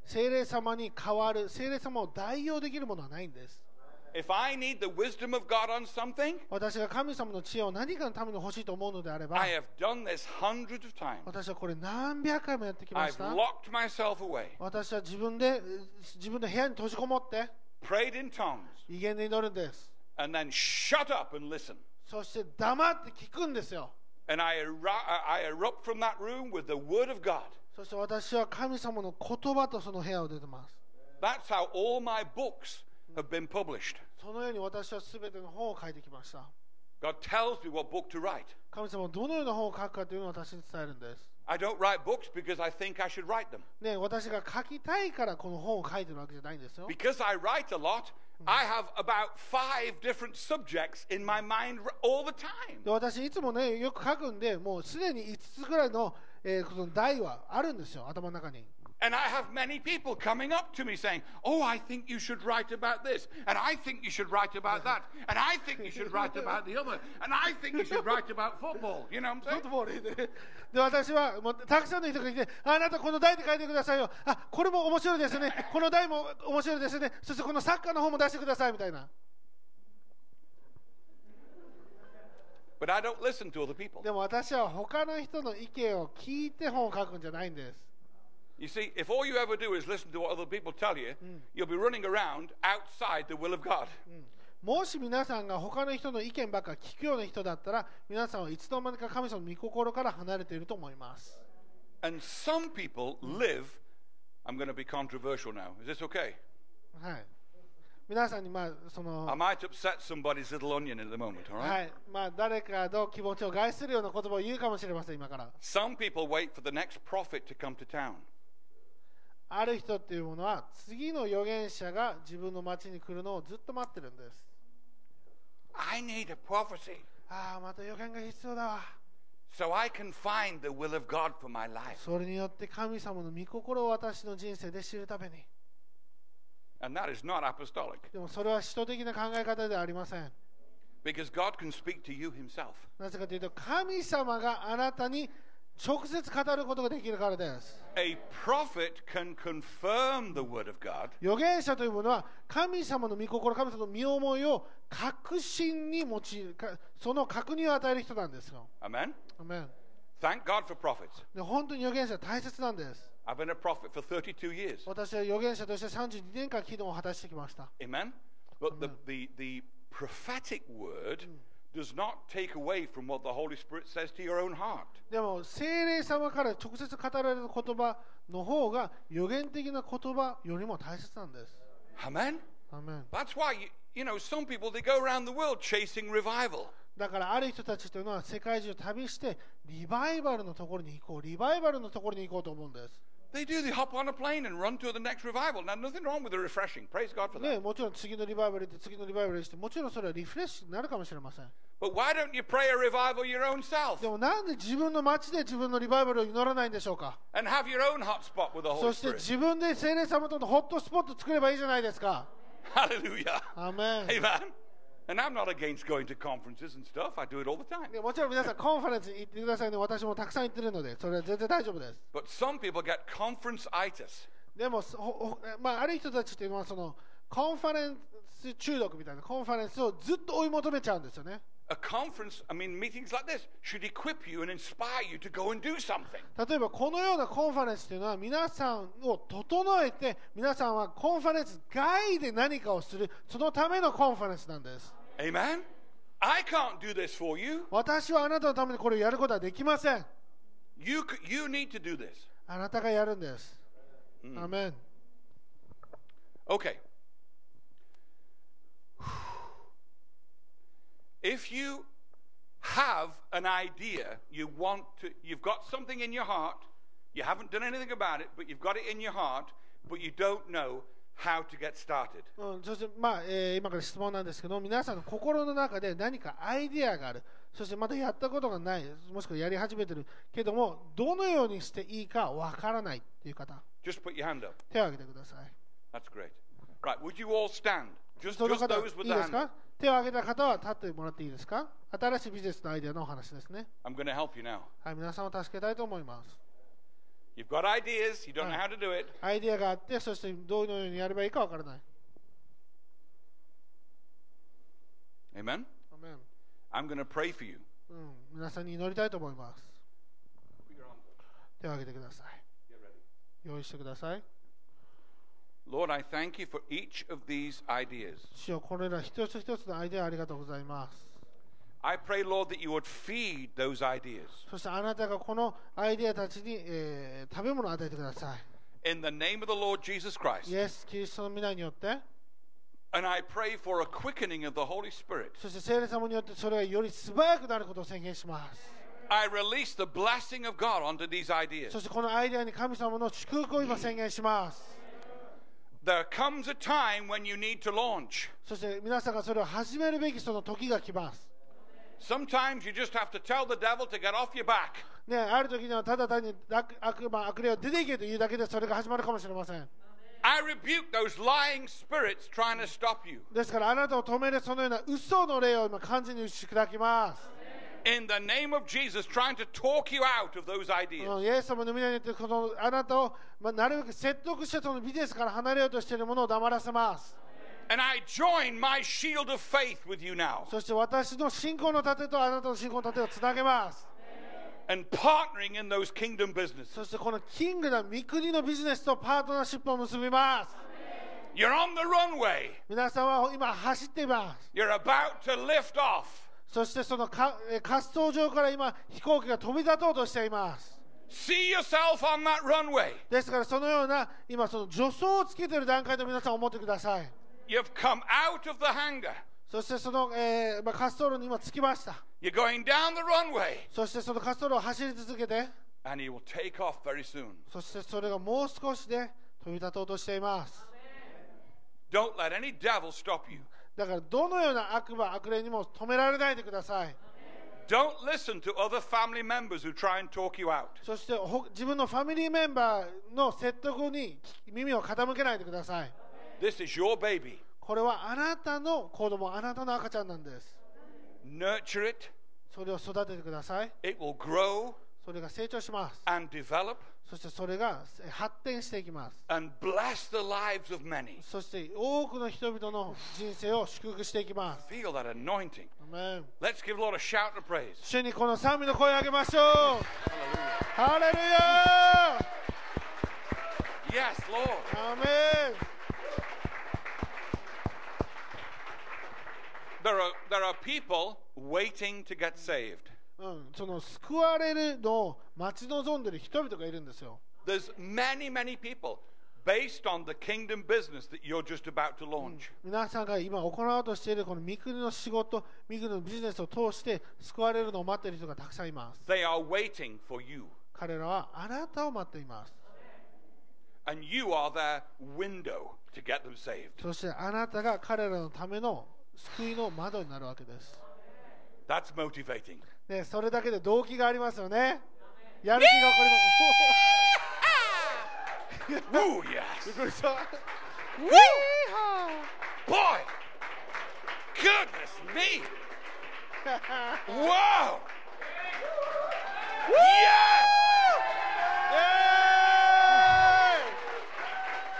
精霊様に代わる、精霊様を代用できるものはないんです。私が神様の知恵を何かのために欲しいと思うのであれば、私はこれ何百回もやってきました。私は自分、の部屋に閉じこもって、威厳で祈るんです。そして黙って聞くんですよ。そして私は神様の言葉とその部屋を出てます That's how all my books have been published. そのように私は全ての本を書いてきました God tells me what book to write. 神様はどのような本を書くかというのを私に伝えるんです I don't write books because I think I should write them. ね、私が書きたいからこの本を書いてるわけじゃないんですよ Because I write a lot, I have about five different subjects in my mind all the time. で私いつもねよく書くんでもうすでに5つぐらいの,、えーその題はあるんですよ頭の中に And I have many people coming up to me saying, Oh, I think you should write about this. And I think you should write about that. And I think you should write about the other. And I think you should write about football. You know what I'm フッ saying? トボールでで私はもうたくさんの人がいてあなたこの題で書いてくださいよあこれも面白いですねこの題も面白いですねそしてこのサッカーの方も出してくださいみたいな But I don't listen to other people. でも私は他の人の意見を聞いて本を書くんじゃないんです You see, if all you ever do is listen to what other people tell you, you'll be running around outside the will of God. もし皆さんが他の人の意見ばっか聞くような人だったら皆さんはいつの間にか神様の御心から離れていると思います And some people live, I'm going to be controversial now. Is this okay? はい 皆さんに、まあ、その。はい、まあ、誰かの気持ちを害するような言葉を言うかもしれません、今から。ある人っていうものは、次の預言者が自分の町に来るのをずっと待ってるんです。ああ、また予言が必要だわ。それによって神様の御心を私の人生で知るために。And that is not apostolic. でもそれは使徒的な考え方ではありません。Because God can speak to you himself. なぜかというと神様があなたに直接語ることができるからです。A prophet can confirm the word of God. 預言者というものは神様の御心神様の身思いを確信に用いるかその確認を与える人なんですよ。Amen? アメン Thank God for prophets. で本当に預言者は大切なんです I've been a prophet for 32 years. 私は預言者として32年間機能を果たしてきました Amen? But the, the, the prophetic word does not take away from what the Holy Spirit says to your own heart. でも聖霊様から直接語られる言葉の方が予言的な言葉よりも大切なんです Amen? アメン That's why, you, you know, some people, they go around the world chasing revival. だからある人たちというのは世界中旅してリバイバルのところに行こうリバイバルのところに行こうと思うんです They do. They hop on a plane and run to the next revival. Now, nothing wrong with the refreshing. Praise God for that. ね、もちろん次のリバイバル行って次のリバイバルしてもちろんそれはリフレッシュになるかもしれません But why don't you pray a revival your own self でもなんで自分の街で自分のリバイバルを祈らないんでしょうか and have your own hot spot with the そ Holy して Spirit? 自分で聖霊様とのホットスポット作ればいいじゃないですか Hallelujah. アメン Amen. And I'm not against going to conferences and stuff. I do it all the time. でもちろん皆さんコンファレンスに行ってくださいね私もたくさん行ってるのでそれは全然大丈夫です But some people get conference-itis. でも、そほほまあ、ある人たちっていうのはそのコンファレンス中毒みたいなコンファレンスをずっと追い求めちゃうんですよね A conference, I mean, meetings like this should equip you and inspire you to go and do something. 例えばこのようなコンファレンスというのは皆さんを整えて皆さんはコンファレンス外で何かをするそのためのコンファレンスなんです Amen? I can't do this for you. 私はあなたのためにこれをやることはできません You, c- you need to do this. あなたがやるんです、アメン Okay. If you have an idea, you want to, you've got something in your heart, you haven't done anything about it, but you've got it in your heart, but you don't know how to get started. うん、そして、まあえー今から質問なんですけど皆さんの心の中で何かアイデアがあるそしてまだやったことがないもしくはやり始めてるけどもどのようにしていいかわからないっていう方 Just put your hand up. 手を挙げてください That's great. Right, would you all stand? Just, その just 方 those い with い the です hand. か？手を挙げた方は立ってもらっていいですか？新しいビジネスのアイデアのお話ですね I'm going to help you now. はい皆さんを助けたいと思います You've got ideas, you don't know how to do it. アイデアがあってそしてどのようにやればいいかわからない Amen? アメン I'm going to pray for you. うん、皆さんに祈りたいと思います Put your arms up. 手を挙げてくださ Get ready. い用意してください Lord, I thank you for each of these ideas. 主よこれら一つ一つのアイデアありがとうございます I pray, Lord, that you would feed those ideas. そしてあなたがこのアイデアたちに、えー食べ物を与えてくださ In the name of the Lord Jesus い。 Christ. イエス・キリストの皆によって、 And I pray for a quickening of the Holy Spirit. そして聖霊様によってそれがより素早くなることを宣言します。 I release the blessing of God onto these ideas. そしてこのアイデアに神様の祝福を今宣言します。 There comes a time when you need to launch. そして皆さんがそれを始めるべきその時が来ます。 Sometimes you just have to tell the devil to get off your back. ね、ある時にはただ単に悪悪魔、悪霊を出ていけというだけでそれが始まるかもしれません。 I rebuke those lying spirits trying to stop you. ですからあなたを止めるそのような嘘の霊を今完全に打ち砕きます。 In the name of Jesus, trying to talk you out of those こ ideas. のイエス様の皆によってこのあなたを、まあ、なるべく説得してそのビジネスから離れようとしているものを黙らせます。 And I join my shield of faith with you now そして私の信仰の盾とあなたの信仰の盾をつなげます。and partnering in those kingdom businesses. そしてこのキングダム、三国のビジネスとパートナーシップを結びます。You're on the runway. 皆さんは今走っています。You're about to lift off. そしてそのかえ滑走場から今飛行機が飛び立とうとしています。See yourself on that runway. ですからそのような今その助走をつけている段階で皆さん思ってください。You've come out of the hangar. そしてその、えーまあ、滑走路に今着きました。You're going down the runway. そしてその滑走路を走り続けて、And he will take off very soon. そしてそれがもう少しで飛び立とうとしています。Don't let any devil stop you. だからどのような悪魔、悪霊にも止められないでください。Don't listen to other family members who try and talk you out. そしてほ自分のファミリーメンバーの説得に耳を傾けないでください。This is your baby. これはあなたの子供、あなたの赤ちゃんなんです。Nurture it. それを育ててください。It will grow それが成長します。and develop そしてそれがえ発展していきます。and bless the lives of many. そして多くの人々の人生を祝福していきます。Feel that anointing. アーメン Let's give Lord a shout of praise. 主にこの賛美の声を上げましょう。ハレルヤ Yes, Lord. アーメン There are, there are people waiting to get saved. うん、その救われるのを待ち望んでいる人々がいるんですよ。There's many, many people based on the kingdom business that you're just about to launch. 皆さんが今行おうとしているこの御国の仕事、御国のビジネスを通して救われるのを待っている人がたくさんいます。They are waiting for you. 彼らはあなたを待っています。And you are their window to get them saved. そしてあなたが彼らのための救いの窓になるわけです。ね、それだけで動機がありますよね。やる気が起こります。おお、やっくりさ。ウーハ。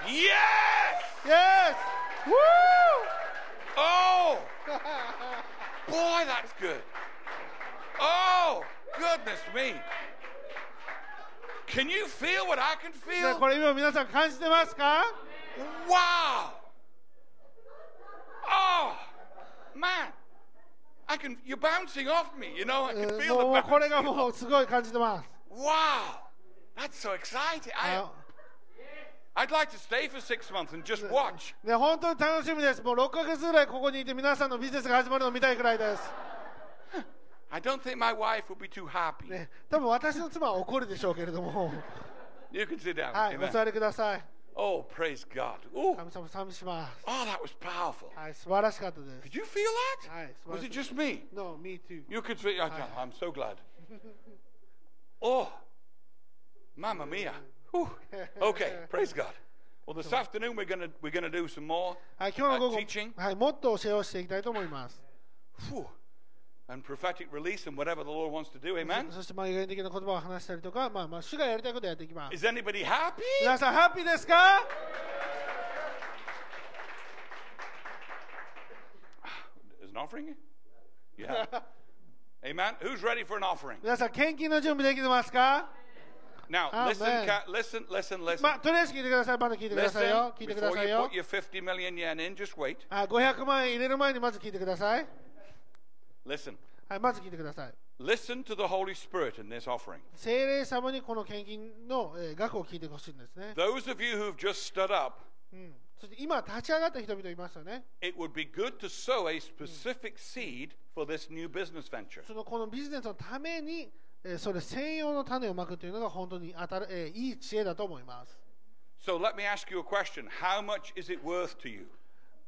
イェーイ Oh. *laughs* Boy, that's good. Oh, goodness me. Can you feel what I can ね feel? これ今皆さん感じてますか Wow. Oh, man. I can, you're bouncing off me, you know, I え can ー feel もう the これが bounce. もうすごい感じてます。 Wow. That's so exciting. I, あ I'd like to stay for six months and just watch. ね、本当に楽しみです。もう6ヶ月ぐらいここにいて皆さんのビジネスが始まるのを見たいくらいです。 I don't *laughs* think my wife would be too happy. ね、多分私の妻は怒るでしょうけれども、 You can sit down. はい、お Amen. 座りください。 Oh, praise God. Oh, 神様賛美します。 oh, that was powerful. はい、素晴らしかったです。 Did you feel that? Hi, it's Was it wonderful. just me? No, me too. You could see. I, I'm so glad. *laughs* Oh, Mamma Mia. *laughs* Whew. Okay, *laughs* praise God. Well, this afternoon we're gonna we're gonna do some more はい、今日の uh, 午後、 teaching はい、もっと教えをしていきたいと思います。 Whew. and prophetic release and whatever the Lord wants to do. Amen. そして、まあ、予言的な言葉を話したりとか、まあ、まあ、主がやりたいことをやっていきます。 Is anybody happy? 皆さん、ハッピーですか Is an offering? Yeah. *laughs* Amen. Who's ready for an offering? 皆さん、献金の準備できてますか Now, Amen. listen, ca- listen, listen, listen. まあ、とりあえず聞いてください。まだ聞いてください Listen, よ。聞いてくだ before さい you よ put。your 50 million yen in, just wait. あ500万円入れる前にまず聞いてください。 Listen, はい、まず聞いてください。 Listen to the Holy Spirit in this offering. 聖霊様にこの献金の、えー額を聞いてほしいんですね。 Those of you who've just stood up, うん、そして今、立ち上がった人々いますよね。 it would be good to sow a specific seed for this new business venture. そのこのビジネスのために、 えーそれ専用の種をまくというのが本当に当たる、えーいい知恵だと思います。So let me ask you a question. How much is it worth to you?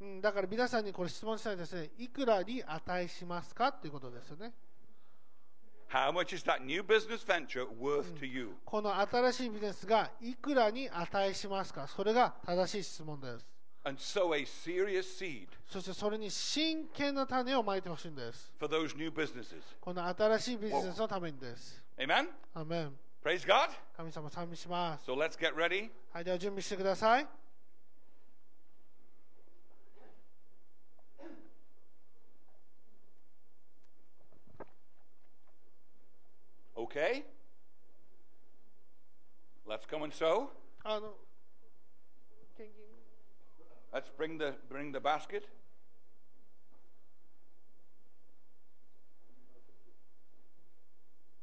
うん、だから皆さんにこれ質問したいですね。いくらに値しますかということですよね。How much is that new business venture worth to you? この新しいビジネスがいくらに値しますか？それが正しい質問です。And sow a serious seed そしてそれに真剣な種をまいてほしいんです。 for those new businesses. この新しいビジネスのためにです。 Amen? アーメン Praise God. 神様賛美します。 So let's get ready. はい、では準備してください。 Okay? Let's come and sow. あの、献金 Let's bring the bring the basket.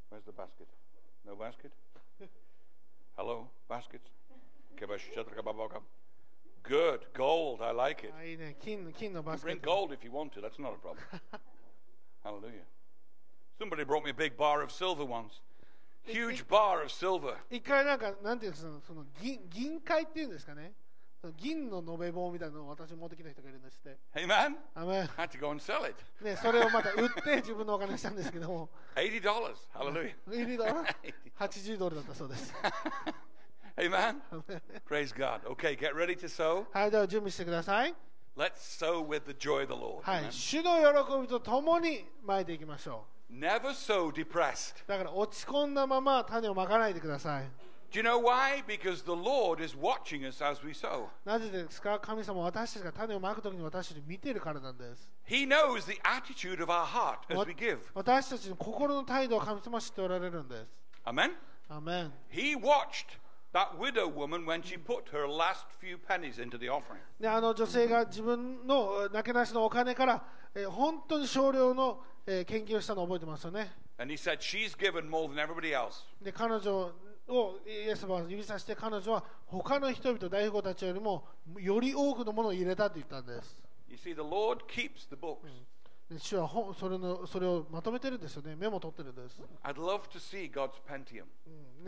Where's the basket? No basket? *laughs* Hello, baskets. Good, gold. I like it. あいいね、金金のバスケ Bring ット。 gold if you want to. That's not a problem. *laughs* Hallelujah. Somebody brought me a big bar of silver once. Huge bar of silver. 一回なんか、なんていうんですか、その銀銀塊っていうんですかね。 銀の延べ棒みたいなのを私持ってきた人がいるんですって。Amen. あめ Had to go and sell it. ね、それをまた売って自分のお金にしたんですけども、$80. Hallelujah. いりだろ80ドルだったそうです。Amen. Praise God. Okay, get ready to sow. はい、では準備してください。Let's sow with the joy of the Lord. はい.主の喜びとともにまいていきましょ Never sow depressed. う。だから落ち込んだまま種をまかないでください。Do you know why? Because the Lord is watching us as we sow. なぜですか神様は私たちが種をまくときに私たちを見ているからなんです。 He knows the attitude of our heart as わ we give. 私たちの心の態度を神様は知っておられるんです。 Amen. アメン。 He watched that widow woman when she put her last few pennies into the offering. であの女性が自分のえなけなしのお金から、えー本当に少量の、えー献金をしたのを覚えてますよね。 And he said, She's given more than everybody else. で彼女 をイエス様は指さして彼女は他の人々、大富豪たちよりもより多くのものを入れたと言ったんです。主はそれ,のそれをまとめてるんですよね。メモを取ってるんです、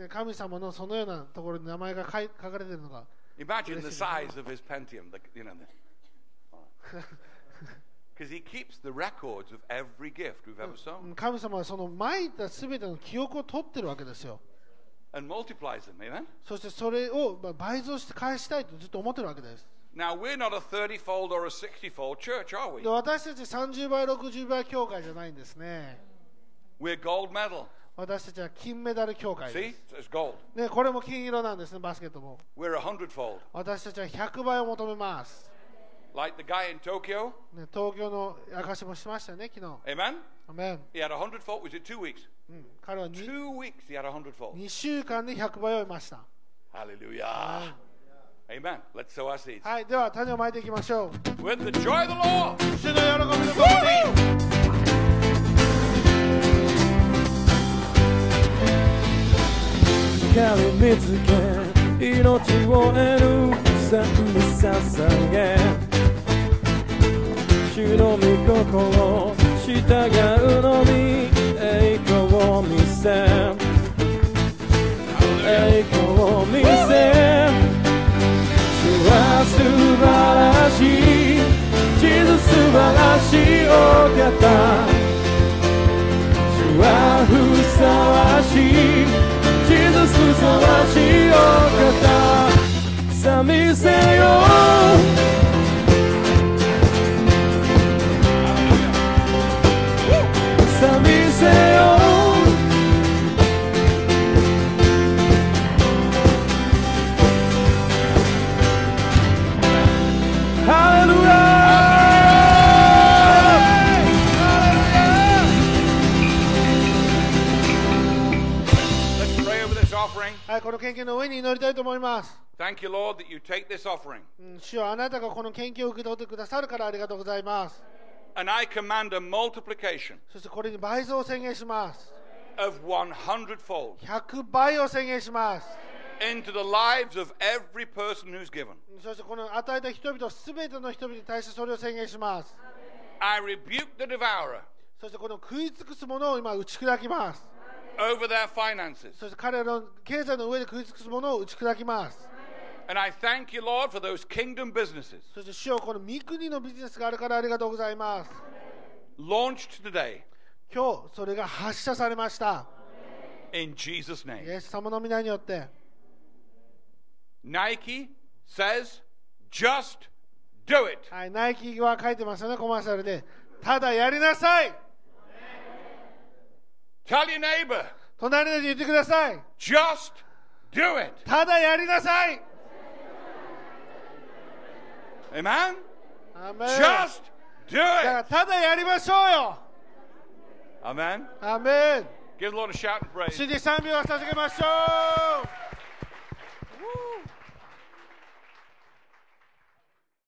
神様のそのようなところに名前が書,かれてるのが。神様はその蒔いたすべての記憶を取ってるわけですよ。And multiplies them. Amen. そしてそれをまあ倍増して返したいとずっと思ってるわけです。Now we're not a 30-fold or a 60-fold church, are we? で私たち30倍、60倍教会じゃないんですね。We're gold medal. 私たちは金メダル教会で See, す。it's gold. ね、これも金色なんですね、バスケットも。We're a hundredfold. 私たちは100倍を求めます。Like the guy in Tokyo. ね、東京の証もしましたね、昨日。Amen. アメン He had a hundredfold. Was it two weeks? うん、彼は 2, Two weeks he had a hundredfold. 2週間で100倍を得ました。Hallelujah. Amen. Let's sow our seeds. はい、では種をまいていきましょう。With the joy of the Lord. 主の喜びとともに。光見つけ命を得るさに捧げ主の御心従うのに栄光を見せ栄光を見せ主は素晴らしい地図素晴らしいお方主はふさわしい地図ふさわしい Let's pray over this offering. はい、この献金の上に祈りたいと思います。 Thank you, Lord, that you take this offering うん主はあなたがこの献金を受け取ってくださるからありがとうございます。And I command a multiplication そしてこれに倍増を宣言します of 100 fold 100倍を宣言します into the lives of every person who's given. そしてこの与えた人々すべての人々に対してそれを宣言します I rebuke the devourer そしてこの食い尽くすものを今打ち砕きます over their finances. そして彼らの経済の上で食い尽くすものを打ち砕きます And I thank you, Lord, for those kingdom businesses そして主よこの御国のビジネスがあるからありがとうございます launched today 今日それが発射されました in Jesus' イ name. エス様の皆によって Nike says, just do it. はい、ナイキは書いてますよねコマーシャルでただやりなさい Tell your neighbor, 隣の人に言ってください just do it. ただやりなさい Amen? アーメン Just do だから it. ただやりましょうよ Amen. アーメン Give the Lord a shout and praise. 主に賛美を捧げましょう